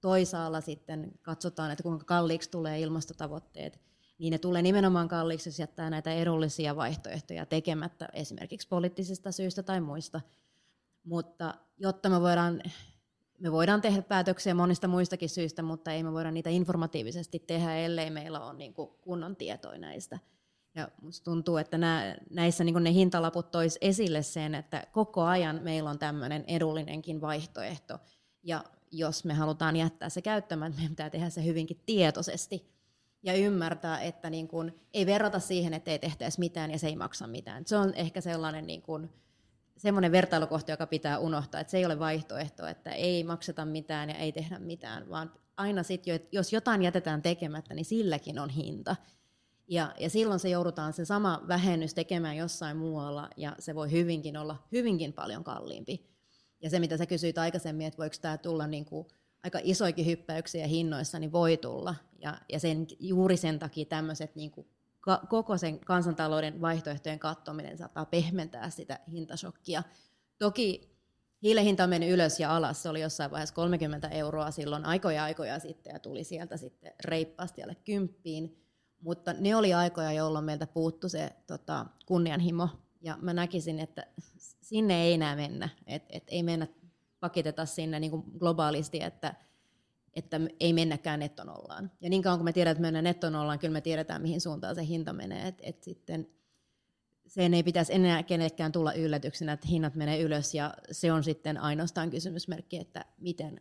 toisaalla sitten katsotaan, että kuinka kalliiksi tulee ilmastotavoitteet, niin ne tulee nimenomaan kalliiksi, jos jättää näitä edullisia vaihtoehtoja tekemättä esimerkiksi poliittisista syistä tai muista. Mutta jotta me voidaan, me voidaan tehdä päätöksiä monista muistakin syistä, mutta ei me voida niitä informatiivisesti tehdä, ellei meillä ole niin kuin kunnon tietoja näistä. Ja musta tuntuu, että nää, näissä niin ne hintalaput tois esille sen, että koko ajan meillä on tämmöinen edullinenkin vaihtoehto. Ja jos me halutaan jättää se käyttämään, meidän pitää tehdä se hyvinkin tietoisesti ja ymmärtää, että niin kun, ei verrata siihen, että ei tehtäisi mitään ja se ei maksa mitään. Se on ehkä sellainen niin kun, semmoinen vertailukohta, joka pitää unohtaa, että se ei ole vaihtoehto, että ei makseta mitään ja ei tehdä mitään, vaan aina sitten, jos jotain jätetään tekemättä, niin silläkin on hinta. Ja, ja silloin se joudutaan se sama vähennys tekemään jossain muualla, ja se voi hyvinkin olla hyvinkin paljon kalliimpi. Ja se, mitä sä kysyit aikaisemmin, että voiko tämä tulla niin kuin aika isoikin hyppäyksiä hinnoissa, niin voi tulla. Ja, ja sen, juuri sen takia tämmöiset niin kuin koko sen kansantalouden vaihtoehtojen katsominen saattaa pehmentää sitä hintashokkia. Toki hiilen hinta mennyt ylös ja alas. Se oli jossain vaiheessa 30 euroa silloin aikoja aikoja sitten ja tuli sieltä sitten reippaasti alle kymppiin. Mutta ne oli aikoja, jolloin meiltä puuttu se tota, kunnianhimo. Ja mä näkisin, että sinne ei enää mennä. Et, et ei mennä pakiteta sinne niin globaalisti, että, että ei mennäkään nettonollaan. Ja niin kauan kuin me tiedetään, että mennään nettonollaan, kyllä me tiedetään, mihin suuntaan se hinta menee. Et, et sitten sen ei pitäisi enää kenellekään tulla yllätyksenä, että hinnat menee ylös, ja se on sitten ainoastaan kysymysmerkki, että miten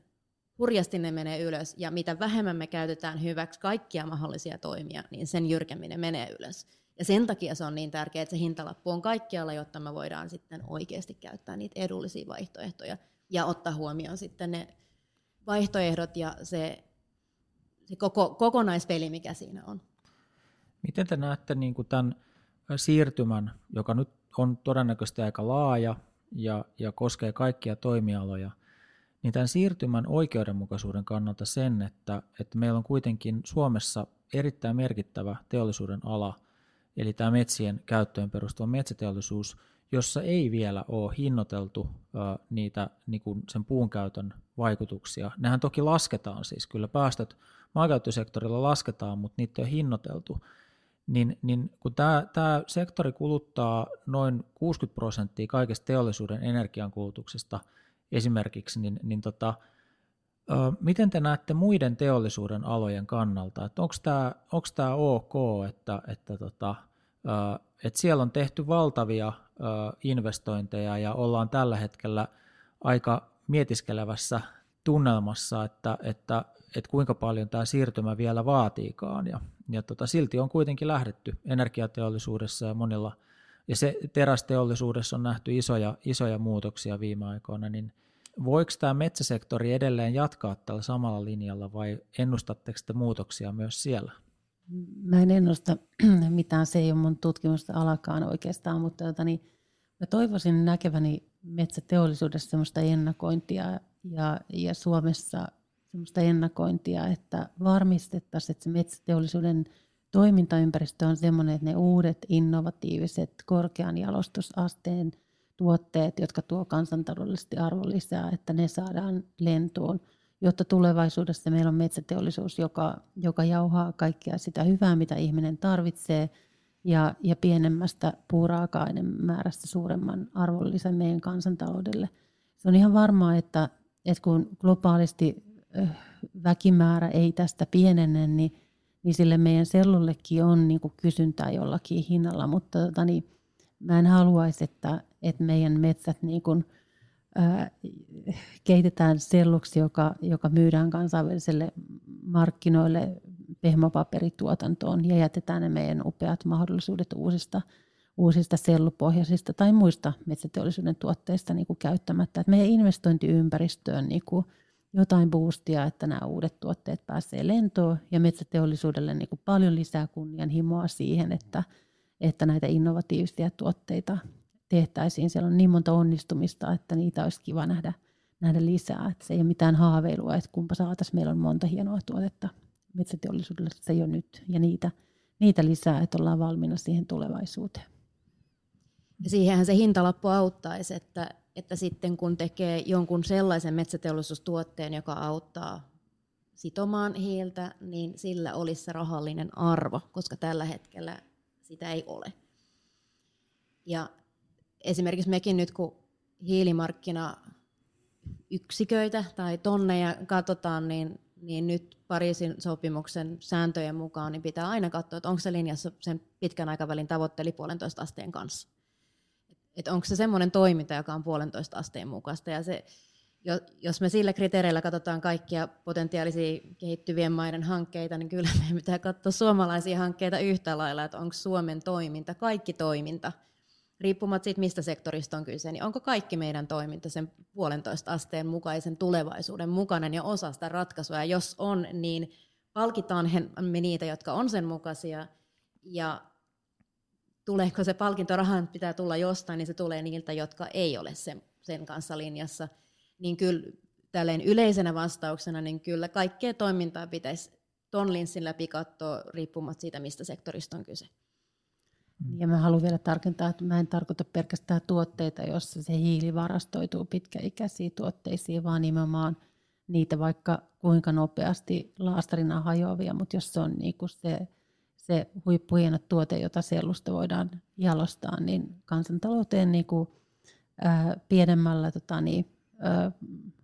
hurjasti ne menee ylös, ja mitä vähemmän me käytetään hyväksi kaikkia mahdollisia toimia, niin sen jyrkemmin ne menee ylös. Ja sen takia se on niin tärkeää, että se hintalappu on kaikkialla, jotta me voidaan sitten oikeasti käyttää niitä edullisia vaihtoehtoja ja ottaa huomioon sitten ne vaihtoehdot ja se, se koko, kokonaispeli, mikä siinä on. Miten te näette niin kuin tämän siirtymän, joka nyt on todennäköisesti aika laaja ja, ja koskee kaikkia toimialoja, niin tämän siirtymän oikeudenmukaisuuden kannalta sen, että, että meillä on kuitenkin Suomessa erittäin merkittävä teollisuuden ala, eli tämä metsien käyttöön perustuva metsäteollisuus, jossa ei vielä ole hinnoiteltu niitä niin kuin sen puun käytön vaikutuksia. Nehän toki lasketaan siis, kyllä päästöt maankäyttösektorilla lasketaan, mutta niitä ole hinnoiteltu. Niin, niin kun tämä, tämä sektori kuluttaa noin 60 prosenttia kaikesta teollisuuden energiankulutuksesta esimerkiksi, niin, niin tota, miten te näette muiden teollisuuden alojen kannalta, onko tämä, onko tämä ok, että, että tota, että siellä on tehty valtavia investointeja ja ollaan tällä hetkellä aika mietiskelevässä tunnelmassa, että, että, että kuinka paljon tämä siirtymä vielä vaatiikaan. Ja, ja tota, silti on kuitenkin lähdetty energiateollisuudessa ja monilla, ja se terästeollisuudessa on nähty isoja, isoja muutoksia viime aikoina, niin voiko tämä metsäsektori edelleen jatkaa tällä samalla linjalla vai ennustatteko te muutoksia myös siellä? Mä en ennusta mitään, se ei ole mun tutkimusta alakaan oikeastaan, mutta tota, niin, mä toivoisin näkeväni metsäteollisuudessa sellaista ennakointia ja, ja Suomessa sellaista ennakointia, että varmistettaisiin, että se metsäteollisuuden toimintaympäristö on sellainen, että ne uudet innovatiiviset korkean jalostusasteen tuotteet, jotka tuo kansantaloudellisesti arvonlisää, että ne saadaan lentoon, jotta tulevaisuudessa meillä on metsäteollisuus, joka, joka jauhaa kaikkea sitä hyvää, mitä ihminen tarvitsee, ja, ja pienemmästä puuraaka määrästä suuremman arvonlisän meidän kansantaloudelle. Se on ihan varmaa, että, että kun globaalisti väkimäärä ei tästä pienene, niin, niin sille meidän sellullekin on niin kuin kysyntää jollakin hinnalla, mutta tota, niin, mä en haluaisi, että, että meidän metsät niin kuin, ää, keitetään selluksi, joka, joka myydään kansainväliselle markkinoille pehmopaperituotantoon ja jätetään ne meidän upeat mahdollisuudet uusista, uusista sellupohjaisista tai muista metsäteollisuuden tuotteista niin kuin käyttämättä. Että meidän investointiympäristöön niin kuin jotain boostia, että nämä uudet tuotteet pääsee lentoon ja metsäteollisuudelle niin kuin paljon lisää kunnianhimoa siihen, että, että näitä innovatiivisia tuotteita tehtäisiin. Siellä on niin monta onnistumista, että niitä olisi kiva nähdä, nähdä lisää. Että se ei ole mitään haaveilua, että kumpa saataisiin. Meillä on monta hienoa tuotetta metsäteollisuudelle se jo nyt ja niitä, niitä lisää, että ollaan valmiina siihen tulevaisuuteen. Ja siihenhän se hintalappu auttaisi, että, että sitten kun tekee jonkun sellaisen metsäteollisuustuotteen, joka auttaa sitomaan hiiltä, niin sillä olisi se rahallinen arvo, koska tällä hetkellä sitä ei ole. Ja esimerkiksi mekin nyt, kun hiilimarkkina yksiköitä tai tonneja katsotaan, niin, niin nyt Pariisin sopimuksen sääntöjen mukaan niin pitää aina katsoa, että onko se linjassa sen pitkän aikavälin tavoitteli puolentoista asteen kanssa että onko se semmoinen toiminta, joka on puolentoista asteen mukaista. Ja se, jos me sillä kriteereillä katsotaan kaikkia potentiaalisia kehittyvien maiden hankkeita, niin kyllä meidän pitää katsoa suomalaisia hankkeita yhtä lailla, että onko Suomen toiminta, kaikki toiminta, riippumatta siitä, mistä sektorista on kyse, niin onko kaikki meidän toiminta sen puolentoista asteen mukaisen tulevaisuuden mukainen ja osa sitä ratkaisua. Ja jos on, niin palkitaan me niitä, jotka on sen mukaisia, ja tuleeko se palkintorahan pitää tulla jostain, niin se tulee niiltä, jotka ei ole sen, sen kanssa linjassa. Niin kyllä tälleen yleisenä vastauksena, niin kyllä kaikkea toimintaa pitäisi ton linssin läpi katsoa riippumatta siitä, mistä sektorista on kyse. Ja mä haluan vielä tarkentaa, että mä en tarkoita pelkästään tuotteita, joissa se hiili varastoituu pitkäikäisiin tuotteisiin, vaan nimenomaan niitä vaikka kuinka nopeasti laastarina hajoavia, mutta jos se on niinku se se huippuhieno tuote, jota sellusta voidaan jalostaa, niin kansantalouteen niin kuin, ää, pienemmällä tota, niin, ää,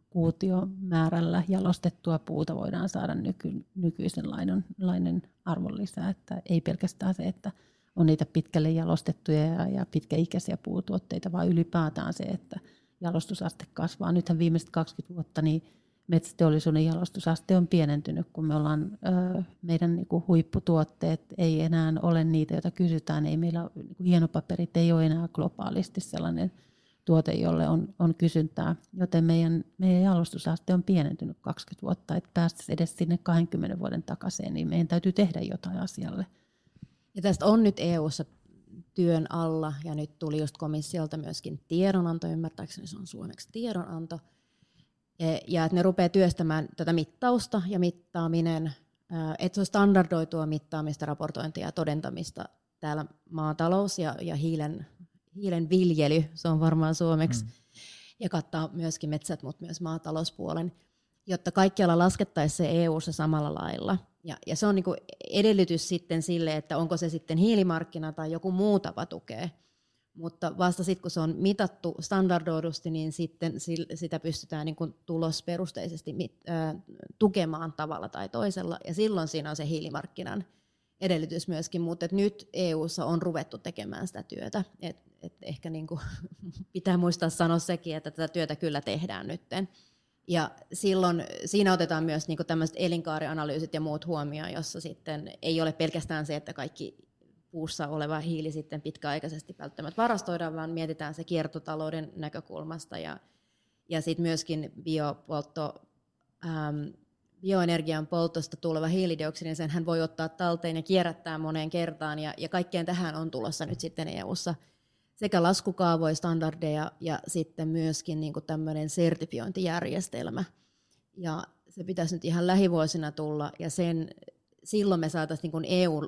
kuutiomäärällä jalostettua puuta voidaan saada nyky, nykyisenlainen arvonlisä. Että ei pelkästään se, että on niitä pitkälle jalostettuja ja, ja pitkäikäisiä puutuotteita, vaan ylipäätään se, että jalostusaste kasvaa. Nythän viimeiset 20 vuotta niin metsäteollisuuden jalostusaste on pienentynyt, kun me ollaan, meidän niin kuin huipputuotteet ei enää ole niitä, joita kysytään. Ei meillä, niin kuin hienopaperit ei ole enää globaalisti sellainen tuote, jolle on, on kysyntää. Joten meidän, meidän jalostusaste on pienentynyt 20 vuotta, että päästäisiin edes sinne 20 vuoden takaisin, niin meidän täytyy tehdä jotain asialle. Ja tästä on nyt EU-ssa työn alla, ja nyt tuli just komissiolta myöskin tiedonanto, ymmärtääkseni se on suomeksi tiedonanto, ja että ne rupeaa työstämään tätä mittausta ja mittaaminen, että se on standardoitua mittaamista, raportointia ja todentamista täällä maatalous ja, ja hiilen, hiilen viljely, se on varmaan suomeksi, mm. ja kattaa myöskin metsät, mutta myös maatalouspuolen, jotta kaikkialla laskettaisiin se EU-ssa samalla lailla. Ja, ja se on niinku edellytys sitten sille, että onko se sitten hiilimarkkina tai joku muu tapa tukea mutta vasta sitten, kun se on mitattu standardoidusti, niin sitten sitä pystytään niin kuin tulosperusteisesti tukemaan tavalla tai toisella, ja silloin siinä on se hiilimarkkinan edellytys myöskin, mutta nyt EU:ssa on ruvettu tekemään sitä työtä, et, et ehkä niin kuin pitää muistaa sanoa sekin, että tätä työtä kyllä tehdään nytten. Ja silloin siinä otetaan myös niin tämmöiset elinkaarianalyysit ja muut huomioon, jossa sitten ei ole pelkästään se, että kaikki puussa oleva hiili sitten pitkäaikaisesti välttämättä varastoidaan, vaan mietitään se kiertotalouden näkökulmasta ja, ja sitten myöskin biopoltto, ähm, bioenergian poltosta tuleva hiilidioksidi, sen hän voi ottaa talteen ja kierrättää moneen kertaan, ja, ja kaikkeen tähän on tulossa nyt sitten EU-ssa sekä laskukaavoja, standardeja ja sitten myöskin niin tämmöinen sertifiointijärjestelmä. Ja se pitäisi nyt ihan lähivuosina tulla, ja sen, silloin me saataisiin niin EU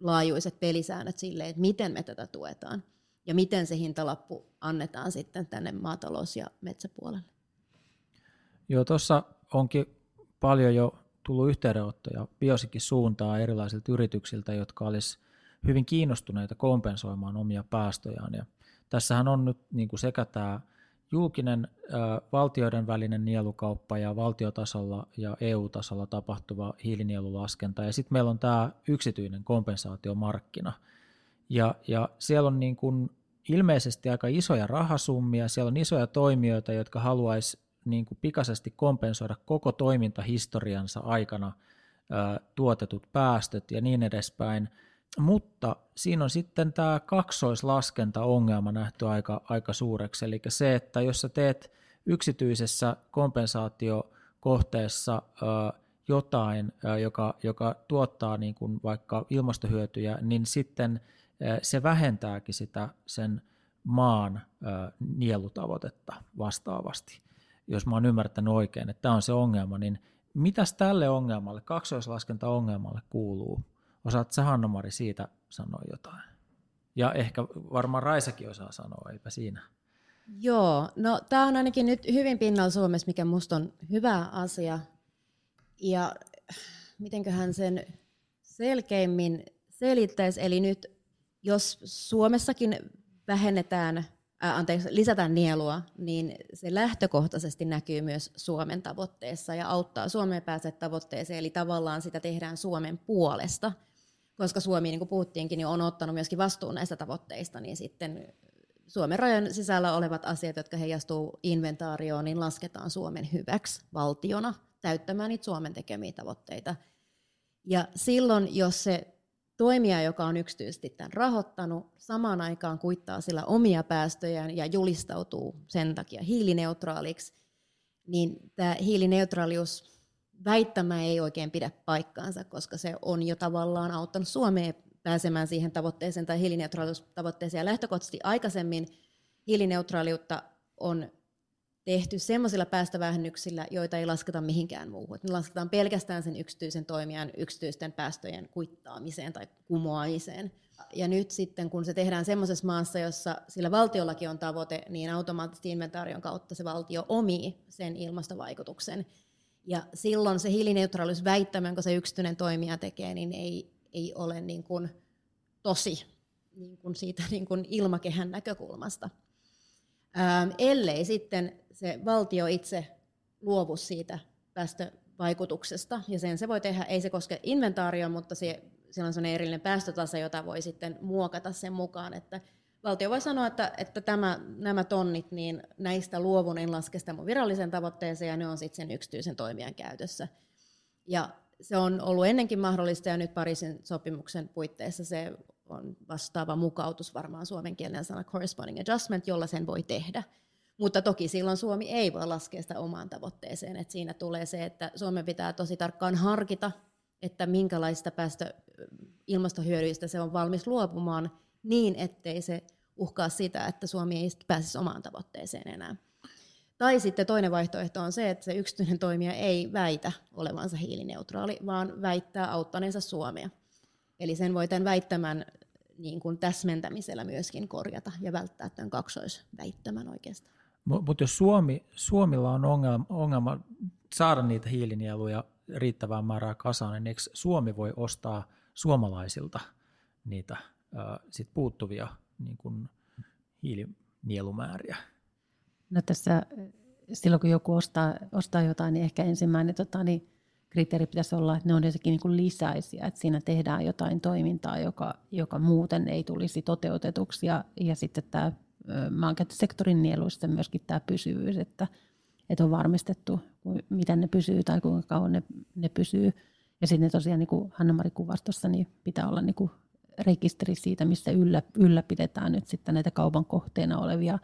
laajuiset pelisäännöt sille, että miten me tätä tuetaan. ja miten se hintalappu annetaan sitten tänne maatalous- ja metsäpuolelle. Joo, tuossa onkin paljon jo tullut yhteydenottoja biosikin suuntaan erilaisilta yrityksiltä, jotka olisi hyvin kiinnostuneita kompensoimaan omia päästöjään. Ja tässähän on nyt niin kuin sekä tämä julkinen ä, valtioiden välinen nielukauppa ja valtiotasolla ja EU-tasolla tapahtuva hiilinielulaskenta, ja sitten meillä on tämä yksityinen kompensaatiomarkkina. Ja, ja siellä on niin kuin ilmeisesti aika isoja rahasummia, siellä on isoja toimijoita, jotka haluaisi niin kuin pikaisesti kompensoida koko toimintahistoriansa aikana ä, tuotetut päästöt ja niin edespäin. Mutta siinä on sitten tämä kaksoislaskenta-ongelma nähty aika, aika suureksi, eli se, että jos sä teet yksityisessä kompensaatiokohteessa ä, jotain, ä, joka, joka tuottaa niin kuin vaikka ilmastohyötyjä, niin sitten ä, se vähentääkin sitä sen maan ä, nielutavoitetta vastaavasti jos mä oon ymmärtänyt oikein, että tämä on se ongelma, niin mitäs tälle ongelmalle, kaksoislaskenta-ongelmalle kuuluu? Osaat sä Hanna-Mari siitä sanoa jotain? Ja ehkä varmaan Raisakin osaa sanoa, eipä siinä. Joo, no tämä on ainakin nyt hyvin pinnalla Suomessa, mikä musta on hyvä asia. Ja mitenköhän sen selkeimmin selittäisi, eli nyt jos Suomessakin vähennetään ää, anteeksi, lisätään nielua, niin se lähtökohtaisesti näkyy myös Suomen tavoitteessa ja auttaa Suomeen päästä tavoitteeseen, eli tavallaan sitä tehdään Suomen puolesta, koska Suomi, niin kuin puhuttiinkin, niin on ottanut myöskin vastuun näistä tavoitteista, niin sitten Suomen rajan sisällä olevat asiat, jotka heijastuu inventaarioon, niin lasketaan Suomen hyväksi valtiona täyttämään niitä Suomen tekemiä tavoitteita. Ja silloin, jos se toimija, joka on yksityisesti tämän rahoittanut, samaan aikaan kuittaa sillä omia päästöjään ja julistautuu sen takia hiilineutraaliksi, niin tämä hiilineutraalius väittämä ei oikein pidä paikkaansa, koska se on jo tavallaan auttanut Suomea pääsemään siihen tavoitteeseen tai hiilineutraaliustavoitteeseen. Ja lähtökohtaisesti aikaisemmin hiilineutraaliutta on tehty sellaisilla päästövähennyksillä, joita ei lasketa mihinkään muuhun. Ne lasketaan pelkästään sen yksityisen toimijan yksityisten päästöjen kuittaamiseen tai kumoamiseen. Ja nyt sitten, kun se tehdään semmoisessa maassa, jossa sillä valtiollakin on tavoite, niin automaattisesti inventaarion kautta se valtio omii sen ilmastovaikutuksen. Ja silloin se hiilineutraaliusväittämä, jonka se yksityinen toimija tekee, niin ei, ei ole niin kuin tosi niin kuin siitä niin kuin ilmakehän näkökulmasta. Ähm, ellei sitten se valtio itse luovu siitä päästövaikutuksesta, ja sen se voi tehdä, ei se koske inventaarioon, mutta se, siellä on sellainen erillinen päästötase, jota voi sitten muokata sen mukaan, että valtio voi sanoa, että, että tämä, nämä tonnit, niin näistä luovun en laske sitä mun virallisen tavoitteeseen, ja ne on sitten sen yksityisen toimijan käytössä. Ja se on ollut ennenkin mahdollista, ja nyt Pariisin sopimuksen puitteissa se on vastaava mukautus varmaan suomen kielen sana corresponding adjustment, jolla sen voi tehdä. Mutta toki silloin Suomi ei voi laskea sitä omaan tavoitteeseen. Et siinä tulee se, että Suomen pitää tosi tarkkaan harkita, että minkälaista päästö ilmastohyödyistä se on valmis luopumaan niin, ettei se uhkaa sitä, että Suomi ei pääsisi omaan tavoitteeseen enää. Tai sitten toinen vaihtoehto on se, että se yksityinen toimija ei väitä olevansa hiilineutraali, vaan väittää auttaneensa Suomea. Eli sen voi tämän väittämän niin kuin täsmentämisellä myöskin korjata ja välttää tämän kaksoisväittämän oikeastaan. Mutta jos Suomi, Suomilla on ongelma, ongelma saada niitä hiilinieluja riittävää määrää kasaan, niin eikö Suomi voi ostaa suomalaisilta niitä sit puuttuvia niin kun hiilinielumääriä? No tässä silloin kun joku ostaa, ostaa jotain, niin ehkä ensimmäinen tota, niin kriteeri pitäisi olla, että ne on jotenkin niin kuin lisäisiä, että siinä tehdään jotain toimintaa, joka, joka muuten ei tulisi toteutetuksi. Ja, ja sitten tämä maankäyttösektorin nieluista myöskin tämä pysyvyys, että, että on varmistettu, miten ne pysyy tai kuinka kauan ne, ne pysyy. Ja sitten tosiaan, niin kuin Hanna-Mari kuvasi tuossa, niin pitää olla niin kuin rekisteri siitä, missä yllä, ylläpidetään nyt sitten näitä kaupan kohteena olevia,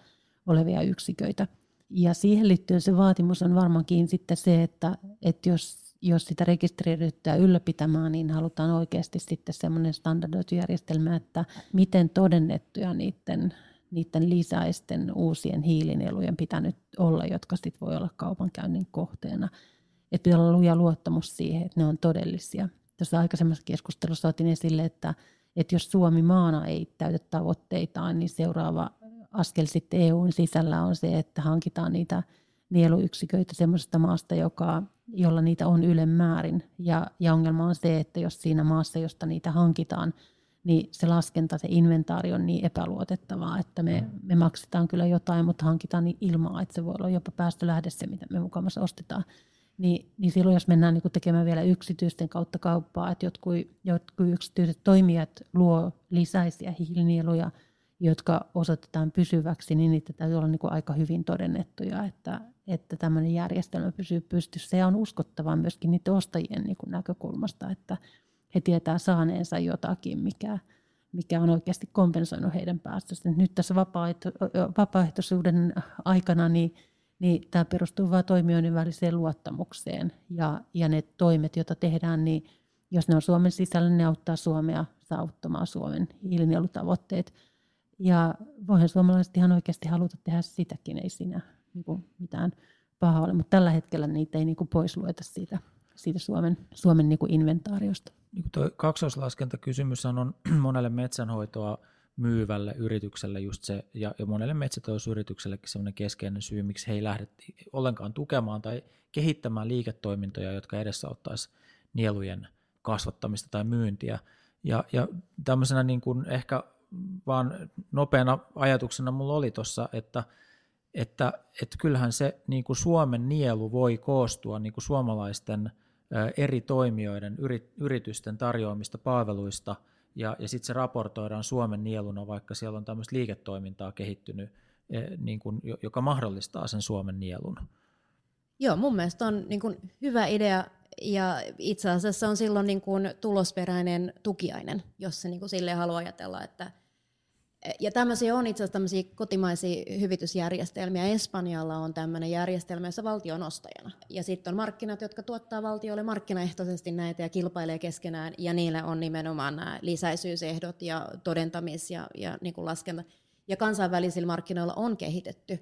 olevia yksiköitä. Ja siihen liittyen se vaatimus on varmaankin sitten se, että, että jos, jos sitä rekisteriä ryhtyy ylläpitämään, niin halutaan oikeasti sitten semmoinen standardoitu järjestelmä, että miten todennettuja niiden niiden lisäisten uusien hiilinielujen pitänyt olla, jotka sitten voi olla kaupankäynnin kohteena. Että pitää olla luja luottamus siihen, että ne on todellisia. Tuossa aikaisemmassa keskustelussa otin esille, että, että jos Suomi maana ei täytä tavoitteitaan, niin seuraava askel sitten EUn sisällä on se, että hankitaan niitä nieluyksiköitä semmoisesta maasta, joka, jolla niitä on ylemmäärin. Ja, ja ongelma on se, että jos siinä maassa, josta niitä hankitaan, niin se laskenta, se inventaari on niin epäluotettavaa, että me, mm. me maksetaan kyllä jotain, mutta hankitaan niin ilmaa, että se voi olla jopa päästölähde se, mitä me mukamassa ostetaan. Niin, niin silloin, jos mennään niin tekemään vielä yksityisten kautta kauppaa, että jotkut, jotkut yksityiset toimijat luo lisäisiä hiilinieluja, jotka osoitetaan pysyväksi, niin niitä täytyy olla niin kuin aika hyvin todennettuja, että, että tämmöinen järjestelmä pysyy pystyssä ja on uskottava myöskin niiden ostajien niin näkökulmasta, että he tietää saaneensa jotakin, mikä, mikä on oikeasti kompensoinut heidän päästöstä. Nyt tässä vapaaehtoisuuden aikana niin, niin tämä perustuu vain toimijoiden väliseen luottamukseen ja, ja ne toimet, joita tehdään, niin jos ne on Suomen sisällä, ne auttaa Suomea saavuttamaan Suomen hiilinielutavoitteet. Ja voihan suomalaiset ihan oikeasti haluta tehdä sitäkin, ei siinä niin kuin mitään pahaa ole, mutta tällä hetkellä niitä ei niin kuin pois lueta siitä, siitä Suomen, Suomen niin kuin inventaariosta. Tuo kaksoislaskenta-kysymys on monelle metsänhoitoa myyvälle yritykselle just se, ja, ja monelle metsätalousyrityksellekin sellainen keskeinen syy, miksi he ei lähde ollenkaan tukemaan tai kehittämään liiketoimintoja, jotka edesauttaisi nielujen kasvattamista tai myyntiä. Ja, ja tämmöisenä niin kuin ehkä vaan nopeana ajatuksena mulla oli tuossa, että, että, että kyllähän se niin kuin Suomen nielu voi koostua niin kuin suomalaisten eri toimijoiden, yritysten tarjoamista palveluista, ja, ja sitten se raportoidaan Suomen nieluna, vaikka siellä on tämmöistä liiketoimintaa kehittynyt, niin kuin, joka mahdollistaa sen Suomen nielun. Joo, mun mielestä on niin kuin hyvä idea ja itse asiassa on silloin niin kuin tulosperäinen tukiainen, jos se niin kuin sille haluaa ajatella, että ja tämmöisiä on itse asiassa tämmöisiä kotimaisia hyvitysjärjestelmiä. Espanjalla on tämmöinen järjestelmä, jossa valtio on ostajana. Ja sitten on markkinat, jotka tuottaa valtiolle markkinaehtoisesti näitä ja kilpailee keskenään. Ja niillä on nimenomaan nämä lisäisyysehdot ja todentamis- ja, ja niin laskenta. Ja kansainvälisillä markkinoilla on kehitetty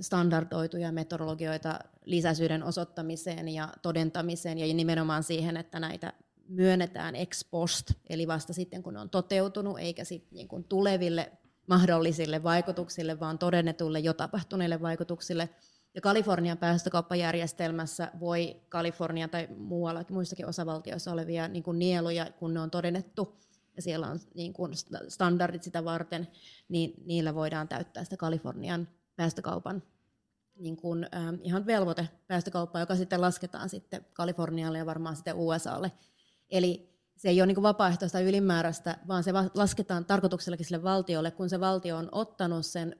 standardoituja metodologioita lisäisyyden osoittamiseen ja todentamiseen ja nimenomaan siihen, että näitä myönnetään ex post, eli vasta sitten kun ne on toteutunut, eikä sitten niin kuin tuleville mahdollisille vaikutuksille, vaan todennetulle jo tapahtuneille vaikutuksille. Ja Kalifornian päästökauppajärjestelmässä voi Kalifornia tai muualla, muissakin osavaltioissa olevia niin kuin nieluja, kun ne on todennettu, ja siellä on niin kuin standardit sitä varten, niin niillä voidaan täyttää sitä Kalifornian päästökaupan niin kuin, äh, ihan velvoite päästökauppaa, joka sitten lasketaan sitten Kalifornialle ja varmaan sitten USAlle. Eli se ei ole niin vapaaehtoista ylimääräistä, vaan se lasketaan tarkoituksellakin sille valtiolle, kun se valtio on ottanut sen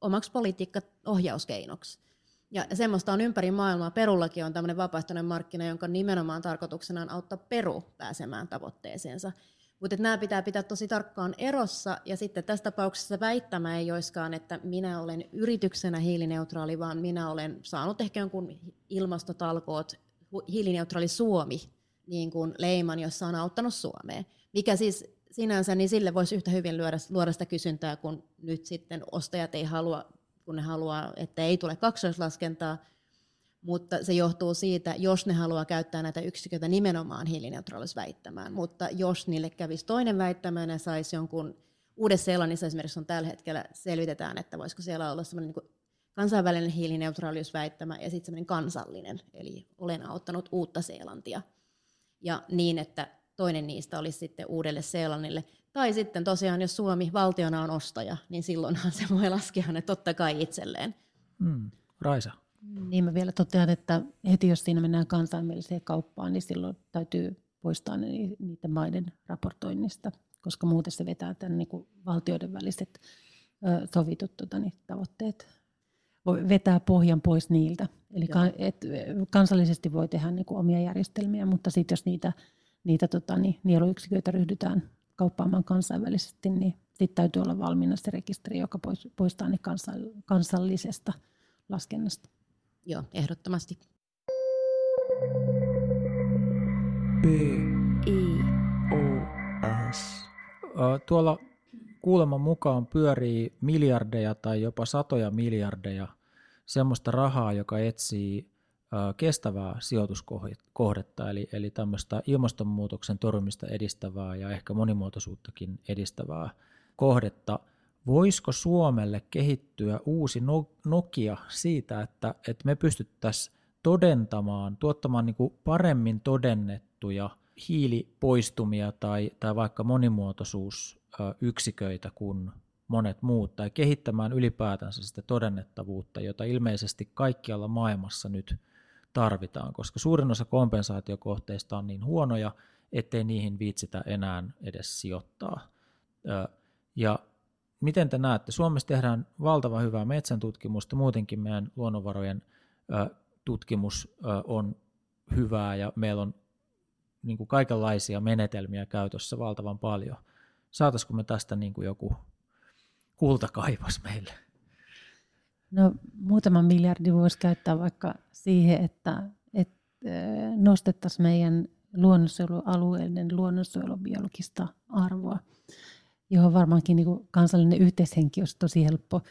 omaksi politiikka-ohjauskeinoksi. Ja semmoista on ympäri maailmaa. Perullakin on tämmöinen vapaaehtoinen markkina, jonka nimenomaan tarkoituksena on auttaa Peru pääsemään tavoitteeseensa. Mutta nämä pitää pitää tosi tarkkaan erossa, ja sitten tässä tapauksessa väittämä ei olisikaan, että minä olen yrityksenä hiilineutraali, vaan minä olen saanut ehkä jonkun ilmastotalkoot, hiilineutraali Suomi niin kuin leiman, jossa on auttanut Suomeen. Mikä siis sinänsä, niin sille voisi yhtä hyvin luoda, luoda sitä kysyntää, kun nyt sitten ostajat ei halua, kun ne haluaa, että ei tule kaksoislaskentaa, mutta se johtuu siitä, jos ne haluaa käyttää näitä yksiköitä nimenomaan hiilineutraalisuusväittämään. Mutta jos niille kävisi toinen väittämä, ne saisi jonkun, Uudessa-Seelannissa esimerkiksi on tällä hetkellä, selvitetään, että voisiko siellä olla sellainen niin kansainvälinen hiilineutraaliusväittämä ja sitten sellainen kansallinen, eli olen auttanut uutta Seelantia – ja niin, että toinen niistä olisi sitten uudelle Seelannille. Tai sitten tosiaan, jos Suomi valtiona on ostaja, niin silloinhan se voi laskea ne totta kai itselleen. Mm. Raisa. Niin mä vielä totean, että heti jos siinä mennään kansainväliseen kauppaan, niin silloin täytyy poistaa ne, niitä maiden raportoinnista, koska muuten se vetää tämän niin kuin valtioiden väliset ö, sovitut tota, niin, tavoitteet voi vetää pohjan pois niiltä. Eli kan, et, kansallisesti voi tehdä niin kuin omia järjestelmiä, mutta sitten jos niitä, niitä tota, niin, nieluyksiköitä ryhdytään kauppaamaan kansainvälisesti, niin sitten täytyy olla valmiina se rekisteri, joka poistaa ne kansallisesta laskennasta. Joo, ehdottomasti. B. I. O. S. Tuolla kuuleman mukaan pyörii miljardeja tai jopa satoja miljardeja semmoista rahaa, joka etsii kestävää sijoituskohdetta, eli, eli tämmöistä ilmastonmuutoksen torjumista edistävää ja ehkä monimuotoisuuttakin edistävää kohdetta. Voisiko Suomelle kehittyä uusi no-, Nokia siitä, että, että me pystyttäisiin todentamaan, tuottamaan niin kuin paremmin todennettuja hiilipoistumia tai, tai vaikka monimuotoisuusyksiköitä kuin monet muut, tai kehittämään ylipäätänsä sitä todennettavuutta, jota ilmeisesti kaikkialla maailmassa nyt tarvitaan, koska suurin osa kompensaatiokohteista on niin huonoja, ettei niihin viitsitä enää edes sijoittaa. Ja miten te näette, Suomessa tehdään valtava hyvää metsäntutkimusta, muutenkin meidän luonnonvarojen tutkimus on hyvää ja meillä on niin kuin kaikenlaisia menetelmiä käytössä valtavan paljon. Saataisiko me tästä niin kuin joku kultakaivas meille? No muutaman miljardin voisi käyttää vaikka siihen, että, että nostettaisiin meidän luonnonsuojelualueiden luonnonsuojelubiologista arvoa, johon varmaankin niin kansallinen yhteishenki olisi tosi helppo,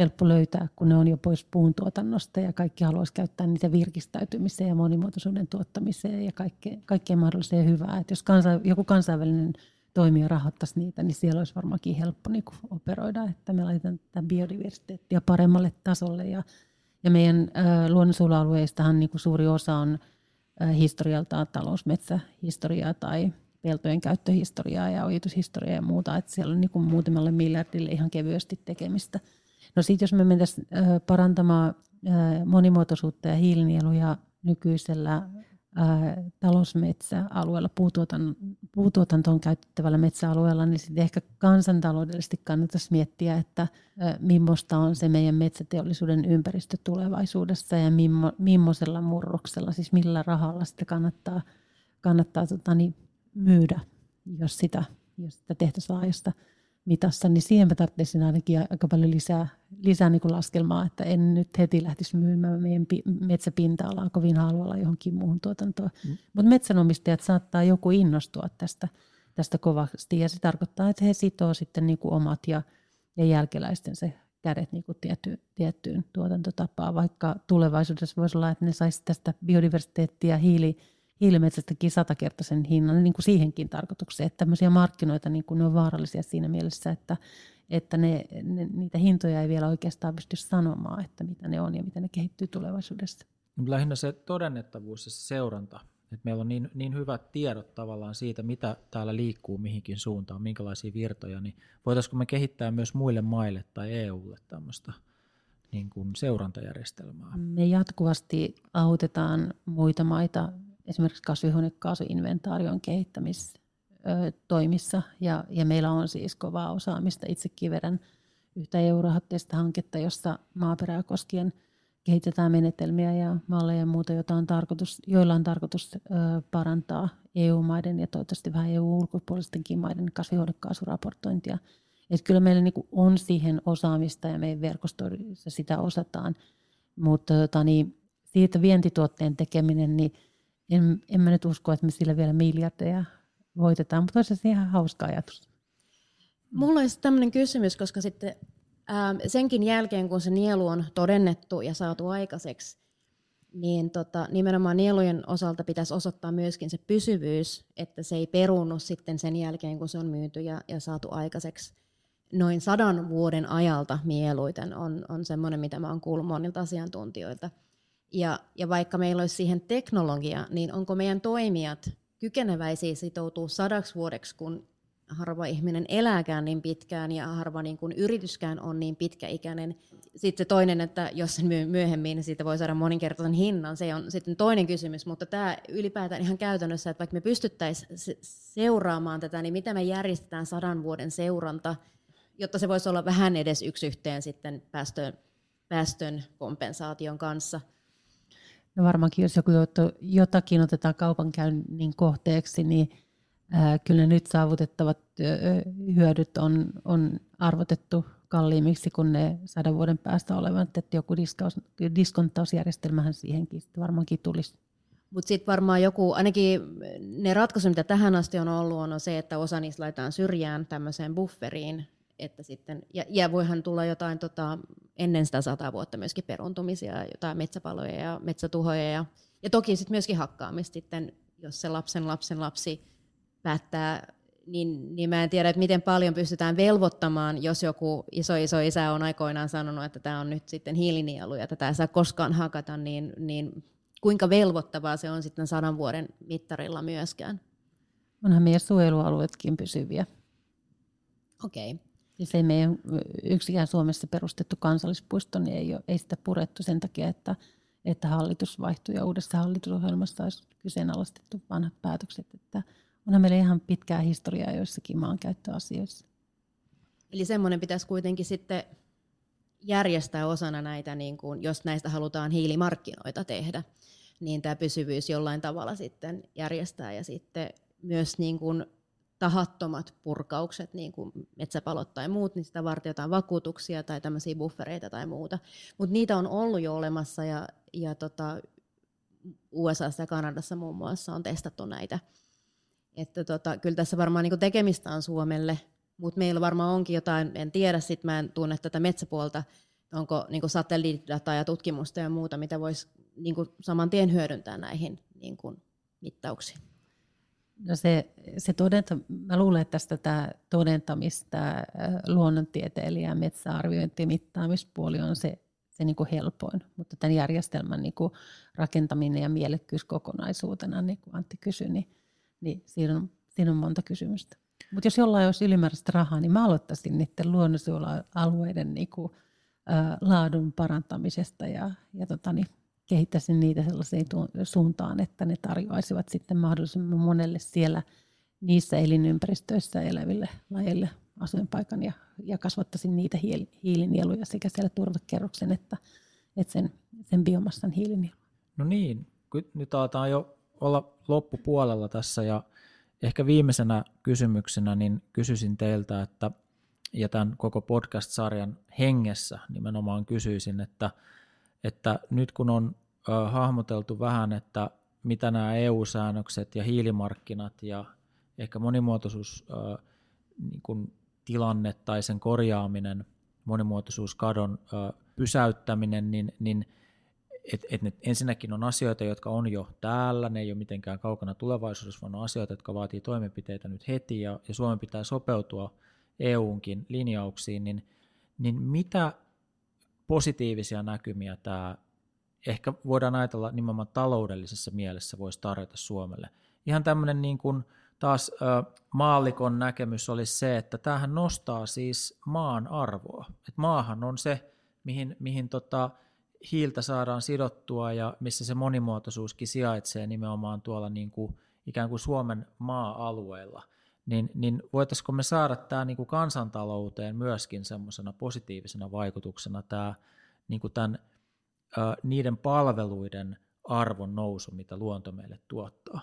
helppo löytää, kun ne on jo pois puuntuotannosta ja kaikki haluaisi käyttää niitä virkistäytymiseen ja monimuotoisuuden tuottamiseen ja kaikkeen, kaikkeen mahdolliseen hyvää. Että jos kansa, joku kansainvälinen toimija rahoittaisi niitä, niin siellä olisi varmaankin helppo niin operoida, että me laitetaan tätä biodiversiteettiä paremmalle tasolle. Ja, ja meidän äh, luonnonsuojelualueistahan niin kuin suuri osa on äh, historialtaan talousmetsähistoriaa tai peltojen käyttöhistoriaa ja ojitushistoriaa ja muuta, että siellä on niin kuin muutamalle miljardille ihan kevyesti tekemistä. No sitten jos me mentäisiin parantamaan monimuotoisuutta ja hiilinieluja nykyisellä talousmetsäalueella, puutuotantoon, puutuotantoon käytettävällä metsäalueella, niin sitten ehkä kansantaloudellisesti kannattaisi miettiä, että millaista on se meidän metsäteollisuuden ympäristö tulevaisuudessa ja mimmo, millaisella murroksella, siis millä rahalla sitä kannattaa, kannattaa tota, niin, myydä, jos sitä, jos sitä tehtäisiin laajasta mitassa, niin siihen mä tarvitsisin ainakin aika paljon lisää, lisää niin kuin laskelmaa, että en nyt heti lähtisi myymään meidän metsäpinta-alaa kovin halvalla johonkin muuhun tuotantoon. Mm. Mutta metsänomistajat saattaa joku innostua tästä, tästä kovasti ja se tarkoittaa, että he sitoo sitten niin kuin omat ja, ja jälkeläisten se kädet niin kuin tietty, tiettyyn tuotantotapaan, vaikka tulevaisuudessa voisi olla, että ne saisi tästä biodiversiteettiä, hiili, hiilimetsästäkin satakertaisen hinnan niin kuin siihenkin tarkoitukseen, että tämmöisiä markkinoita niin kuin ne on vaarallisia siinä mielessä, että, että ne, ne, niitä hintoja ei vielä oikeastaan pysty sanomaan, että mitä ne on ja mitä ne kehittyy tulevaisuudessa. Lähinnä se todennettavuus ja se seuranta, että meillä on niin, niin hyvät tiedot tavallaan siitä, mitä täällä liikkuu mihinkin suuntaan, minkälaisia virtoja, niin voitaisiinko me kehittää myös muille maille tai EUlle tämmöistä niin kuin seurantajärjestelmää? Me jatkuvasti autetaan muita maita esimerkiksi kasvihuonekaasuinventaarion kehittämistoimissa. Ja, ja meillä on siis kovaa osaamista. Itsekin vedän yhtä eurohatteista hanketta, jossa maaperää koskien kehitetään menetelmiä ja malleja ja muuta, joita on tarkoitus, joilla on tarkoitus parantaa EU-maiden ja toivottavasti vähän EU-ulkopuolistenkin maiden kasvihuonekaasuraportointia. Että kyllä meillä niin on siihen osaamista ja meidän verkostoissa sitä osataan, mutta tota, niin, siitä vientituotteen tekeminen, niin en, en mä nyt usko, että me sillä vielä miljardeja voitetaan, mutta olisi se ihan hauska ajatus. Mulla olisi tämmöinen kysymys, koska sitten ää, senkin jälkeen, kun se nielu on todennettu ja saatu aikaiseksi, niin tota, nimenomaan nielujen osalta pitäisi osoittaa myöskin se pysyvyys, että se ei perunnu sitten sen jälkeen, kun se on myyty ja, ja saatu aikaiseksi. Noin sadan vuoden ajalta mieluiten on, on semmoinen, mitä mä oon kuullut monilta asiantuntijoilta – ja, ja vaikka meillä olisi siihen teknologia, niin onko meidän toimijat kykeneväisiä sitoutua sadaksi vuodeksi, kun harva ihminen elääkään niin pitkään ja harva niin kuin yrityskään on niin pitkäikäinen. Sitten se toinen, että jos sen myy myöhemmin, niin siitä voi saada moninkertaisen hinnan, se on sitten toinen kysymys. Mutta tämä ylipäätään ihan käytännössä, että vaikka me pystyttäisiin seuraamaan tätä, niin miten me järjestetään sadan vuoden seuranta, jotta se voisi olla vähän edes yksi yhteen sitten päästön, päästön kompensaation kanssa – No varmaankin, jos joku jotakin otetaan kaupankäynnin kohteeksi, niin ää, kyllä nyt saavutettavat hyödyt on, on arvotettu kalliimmiksi kuin ne sadan vuoden päästä olevat, että joku diskonttausjärjestelmähän siihenkin varmaankin tulisi. Mutta sitten varmaan joku, ainakin ne ratkaisut, mitä tähän asti on ollut, on se, että osa niistä laitetaan syrjään tämmöiseen bufferiin, että sitten, ja, ja voihan tulla jotain tota, ennen sitä sata vuotta myöskin peruntumisia, jotain metsäpaloja ja metsätuhoja ja, ja toki sitten myöskin hakkaamista sitten, jos se lapsen lapsen lapsi päättää niin, niin mä en tiedä, että miten paljon pystytään velvoittamaan, jos joku iso iso isä on aikoinaan sanonut, että tämä on nyt sitten hiilinielu ja tätä ei saa koskaan hakata, niin, niin kuinka velvoittavaa se on sitten sadan vuoden mittarilla myöskään? Onhan meidän suojelualueetkin pysyviä. Okei. Okay. Siis ei meidän yksikään Suomessa perustettu kansallispuisto, niin ei, ole, ei sitä purettu sen takia, että, että hallitus vaihtui ja uudessa hallitusohjelmassa olisi kyseenalaistettu vanhat päätökset. Että onhan meillä ihan pitkää historiaa joissakin maankäyttöasioissa. Eli semmoinen pitäisi kuitenkin sitten järjestää osana näitä, niin kuin, jos näistä halutaan hiilimarkkinoita tehdä, niin tämä pysyvyys jollain tavalla sitten järjestää ja sitten myös niin kuin tahattomat purkaukset, niin kuin metsäpalot tai muut, niin sitä varten jotain vakuutuksia tai tämmöisiä buffereita tai muuta. Mutta niitä on ollut jo olemassa ja, ja tota, USA ja Kanadassa muun muassa on testattu näitä. Että tota, kyllä tässä varmaan niin tekemistä on Suomelle, mutta meillä varmaan onkin jotain, en tiedä, sit mä en tunne tätä metsäpuolta, onko niin satelliittidataa ja tutkimusta ja muuta, mitä voisi niin saman tien hyödyntää näihin niin mittauksiin. No se, se todenta, mä luulen, että tästä tämä todentamista, luonnontieteilijä, metsäarviointi ja mittaamispuoli on se, se niin kuin helpoin, mutta tämän järjestelmän niin kuin rakentaminen ja mielekkyys kokonaisuutena, niin kuin Antti kysyi, niin, niin siinä, on, siinä on monta kysymystä. Mutta jos jollain olisi ylimääräistä rahaa, niin mä aloittaisin niiden luonnonsuojelualueiden niin kuin, ä, laadun parantamisesta ja, ja tota, niin, kehittäisin niitä sellaiseen suuntaan, että ne tarjoaisivat sitten mahdollisimman monelle siellä niissä elinympäristöissä eläville lajeille asuinpaikan ja, ja kasvattaisin niitä hiilinieluja sekä siellä turvekerroksen että, että sen, sen biomassan hiilinielu. No niin, nyt aletaan jo olla loppupuolella tässä ja ehkä viimeisenä kysymyksenä niin kysyisin teiltä, että ja tämän koko podcast-sarjan hengessä nimenomaan kysyisin, että, että nyt kun on hahmoteltu vähän, että mitä nämä EU-säännökset ja hiilimarkkinat ja ehkä monimuotoisuus niin kuin tilanne tai sen korjaaminen, monimuotoisuuskadon pysäyttäminen, niin, niin et, et ne ensinnäkin on asioita, jotka on jo täällä, ne ei ole mitenkään kaukana tulevaisuudessa, vaan on asioita, jotka vaatii toimenpiteitä nyt heti, ja, ja Suomen pitää sopeutua EUnkin linjauksiin, niin, niin mitä positiivisia näkymiä tämä ehkä voidaan ajatella nimenomaan taloudellisessa mielessä voisi tarjota Suomelle. Ihan tämmöinen niin kuin taas ö, maallikon näkemys olisi se, että tämähän nostaa siis maan arvoa. Et maahan on se, mihin, mihin tota, hiiltä saadaan sidottua ja missä se monimuotoisuuskin sijaitsee nimenomaan tuolla niin kuin, ikään kuin Suomen maa-alueilla. Niin, niin voitaisiko me saada tämä niin kuin kansantalouteen myöskin semmoisena positiivisena vaikutuksena tämä niin kuin tämän niiden palveluiden arvon nousu, mitä luonto meille tuottaa?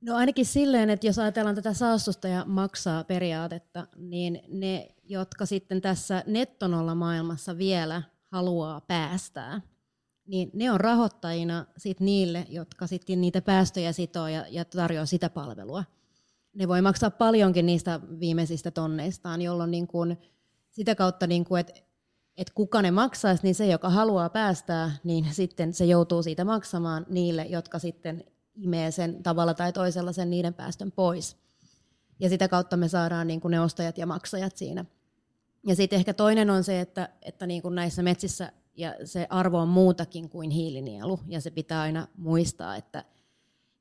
No ainakin silleen, että jos ajatellaan tätä saastustaja maksaa periaatetta, niin ne, jotka sitten tässä nettonolla maailmassa vielä haluaa päästää, niin ne on rahoittajina sit niille, jotka sitten niitä päästöjä sitoo ja, ja tarjoaa sitä palvelua. Ne voi maksaa paljonkin niistä viimeisistä tonneistaan, jolloin niin kun sitä kautta, niin kun, että että kuka ne maksaisi, niin se, joka haluaa päästää, niin sitten se joutuu siitä maksamaan niille, jotka sitten imee sen tavalla tai toisella sen niiden päästön pois. Ja sitä kautta me saadaan niin kuin ne ostajat ja maksajat siinä. Ja sitten ehkä toinen on se, että, että niin kuin näissä metsissä ja se arvo on muutakin kuin hiilinielu, ja se pitää aina muistaa, että,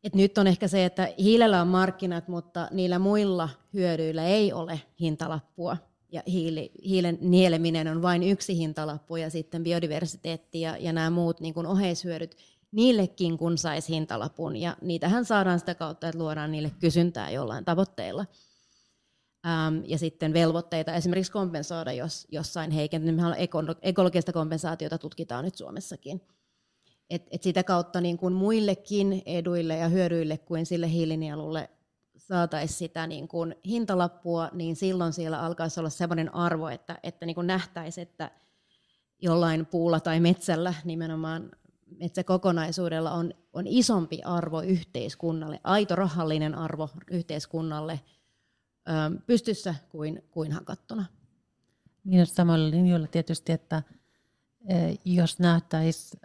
että nyt on ehkä se, että hiilellä on markkinat, mutta niillä muilla hyödyillä ei ole hintalappua ja hiili, hiilen nieleminen on vain yksi hintalappu ja sitten biodiversiteetti ja, ja nämä muut niin kuin oheishyödyt, niillekin kun saisi hintalapun ja niitähän saadaan sitä kautta, että luodaan niille kysyntää jollain tavoitteilla. Ähm, ja sitten velvoitteita esimerkiksi kompensoida, jos jossain heikentynyt. ekologista kompensaatiota tutkitaan nyt Suomessakin. Et, et sitä kautta niin kuin muillekin eduille ja hyödyille kuin sille hiilinielulle saataisiin sitä niin kuin hintalappua, niin silloin siellä alkaisi olla sellainen arvo, että, että niin kuin nähtäisi, että jollain puulla tai metsällä, nimenomaan metsäkokonaisuudella on, on isompi arvo yhteiskunnalle, aito rahallinen arvo yhteiskunnalle pystyssä kuin, kuin hakattuna. niin samalla linjoilla tietysti, että jos nähtäisiin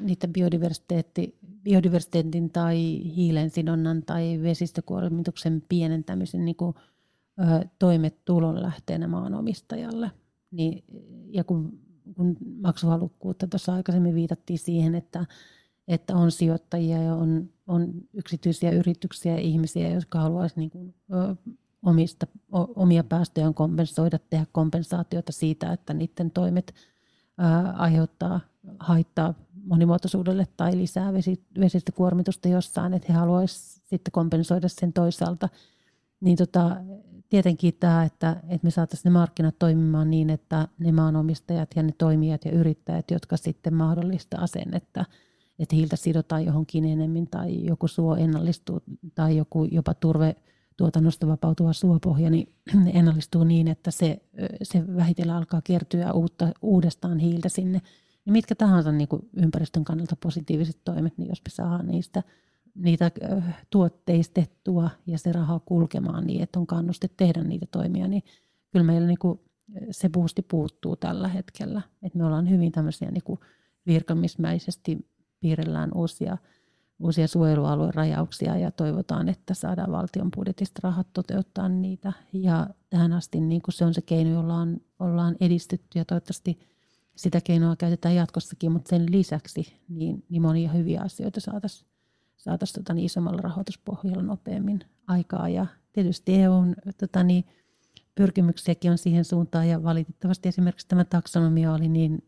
niitä biodiversiteetti, biodiversiteetin tai hiilen sidonnan tai vesistökuormituksen pienentämisen niin kuin, toimet tulonlähteenä maanomistajalle. Niin, ja kun, kun maksuhalukkuutta tuossa aikaisemmin viitattiin siihen, että, että on sijoittajia ja on, on yksityisiä yrityksiä ja ihmisiä, jotka haluaisivat niin kuin, omista, omia päästöjään kompensoida, tehdä kompensaatiota siitä, että niiden toimet aiheuttaa haittaa monimuotoisuudelle tai lisää vesi, vesistökuormitusta jossain, että he haluaisivat sitten kompensoida sen toisaalta. Niin tota, tietenkin tämä, että, että me saataisiin ne markkinat toimimaan niin, että ne maanomistajat ja ne toimijat ja yrittäjät, jotka sitten mahdollistaa sen, että, että hiiltä sidotaan johonkin enemmän tai joku suo ennallistuu tai joku jopa turve tuotannosta vapautuva suopohja, niin ennallistuu niin, että se, se vähitellen alkaa kertyä uutta, uudestaan hiiltä sinne. Ja mitkä tahansa niin kuin ympäristön kannalta positiiviset toimet, niin jos me saadaan niistä niitä tuotteistettua ja se rahaa kulkemaan niin, että on kannuste tehdä niitä toimia, niin kyllä meillä niin kuin se boosti puuttuu tällä hetkellä. Että me ollaan hyvin tämmöisiä niin kuin virkamismäisesti piirrellään uusia, uusia suojelualueen rajauksia ja toivotaan, että saadaan valtion budjetista rahat toteuttaa niitä. Ja tähän asti niin kuin se on se keino, jolla on, ollaan edistytty ja toivottavasti sitä keinoa käytetään jatkossakin, mutta sen lisäksi niin, niin monia hyviä asioita saataisiin saataisiin tota, niin isommalla rahoituspohjalla nopeammin aikaa. Ja tietysti EUn tota, niin, pyrkimyksiäkin on siihen suuntaan ja valitettavasti esimerkiksi tämä taksonomia oli niin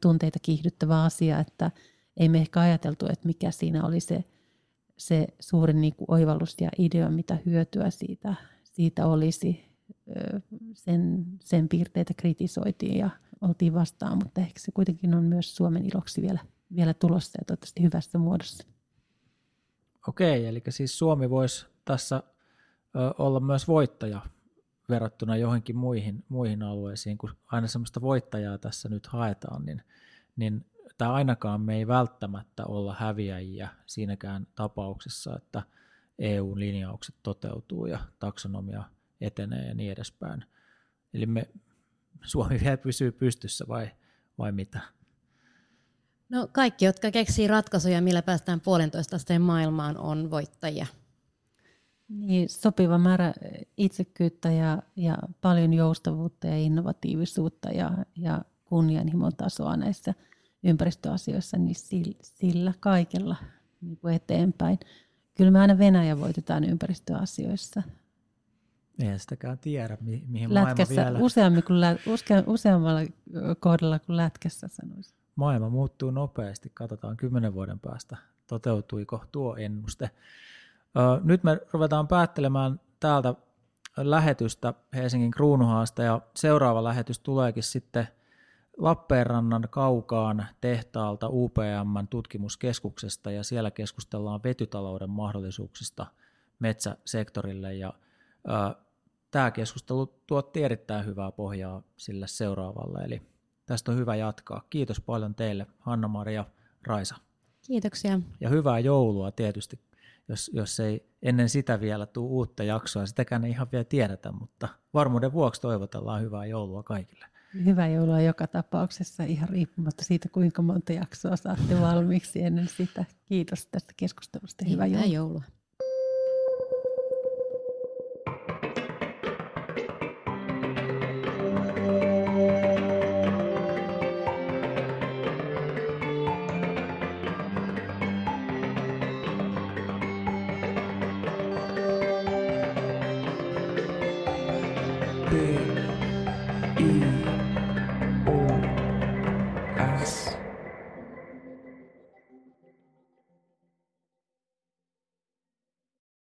tunteita kiihdyttävä asia, että ei me ehkä ajateltu, että mikä siinä oli se, se suurin niin kuin oivallus ja idea, mitä hyötyä siitä, siitä olisi. Sen, sen piirteitä kritisoitiin ja oltiin vastaan, mutta ehkä se kuitenkin on myös Suomen iloksi vielä, vielä tulossa ja toivottavasti hyvässä muodossa. Okei, eli siis Suomi voisi tässä olla myös voittaja verrattuna johonkin muihin, muihin alueisiin, kun aina sellaista voittajaa tässä nyt haetaan, niin, niin tai ainakaan me ei välttämättä olla häviäjiä siinäkään tapauksessa, että EU-linjaukset toteutuu ja taksonomia etenee ja niin edespäin. Eli me, Suomi vielä pysyy pystyssä vai, vai mitä? No kaikki, jotka keksii ratkaisuja, millä päästään puolentoista asteen maailmaan, on voittajia. Niin, sopiva määrä itsekyyttä ja, ja paljon joustavuutta ja innovatiivisuutta ja, ja kunnianhimon tasoa näissä ympäristöasioissa, niin sillä, kaikella niin kuin eteenpäin. Kyllä me aina Venäjä voitetaan ympäristöasioissa. Eihän sitäkään tiedä, mi- mihin lätkässä, maailma vielä... Useammin kuin lä- useammalla kohdalla kuin lätkässä sanoisi maailma muuttuu nopeasti. Katsotaan kymmenen vuoden päästä, toteutuiko tuo ennuste. Nyt me ruvetaan päättelemään täältä lähetystä Helsingin kruunuhaasta ja seuraava lähetys tuleekin sitten Lappeenrannan kaukaan tehtaalta UPM tutkimuskeskuksesta ja siellä keskustellaan vetytalouden mahdollisuuksista metsäsektorille ja tämä keskustelu tuotti erittäin hyvää pohjaa sille seuraavalle eli Tästä on hyvä jatkaa. Kiitos paljon teille, Hanna-Maria Raisa. Kiitoksia. Ja hyvää joulua tietysti, jos, jos ei ennen sitä vielä tule uutta jaksoa. Sitäkään ei ihan vielä tiedetä, mutta varmuuden vuoksi toivotellaan hyvää joulua kaikille. Hyvää joulua joka tapauksessa, ihan riippumatta siitä, kuinka monta jaksoa saatte valmiiksi ennen sitä. Kiitos tästä keskustelusta. Hyvää joulua. joulua.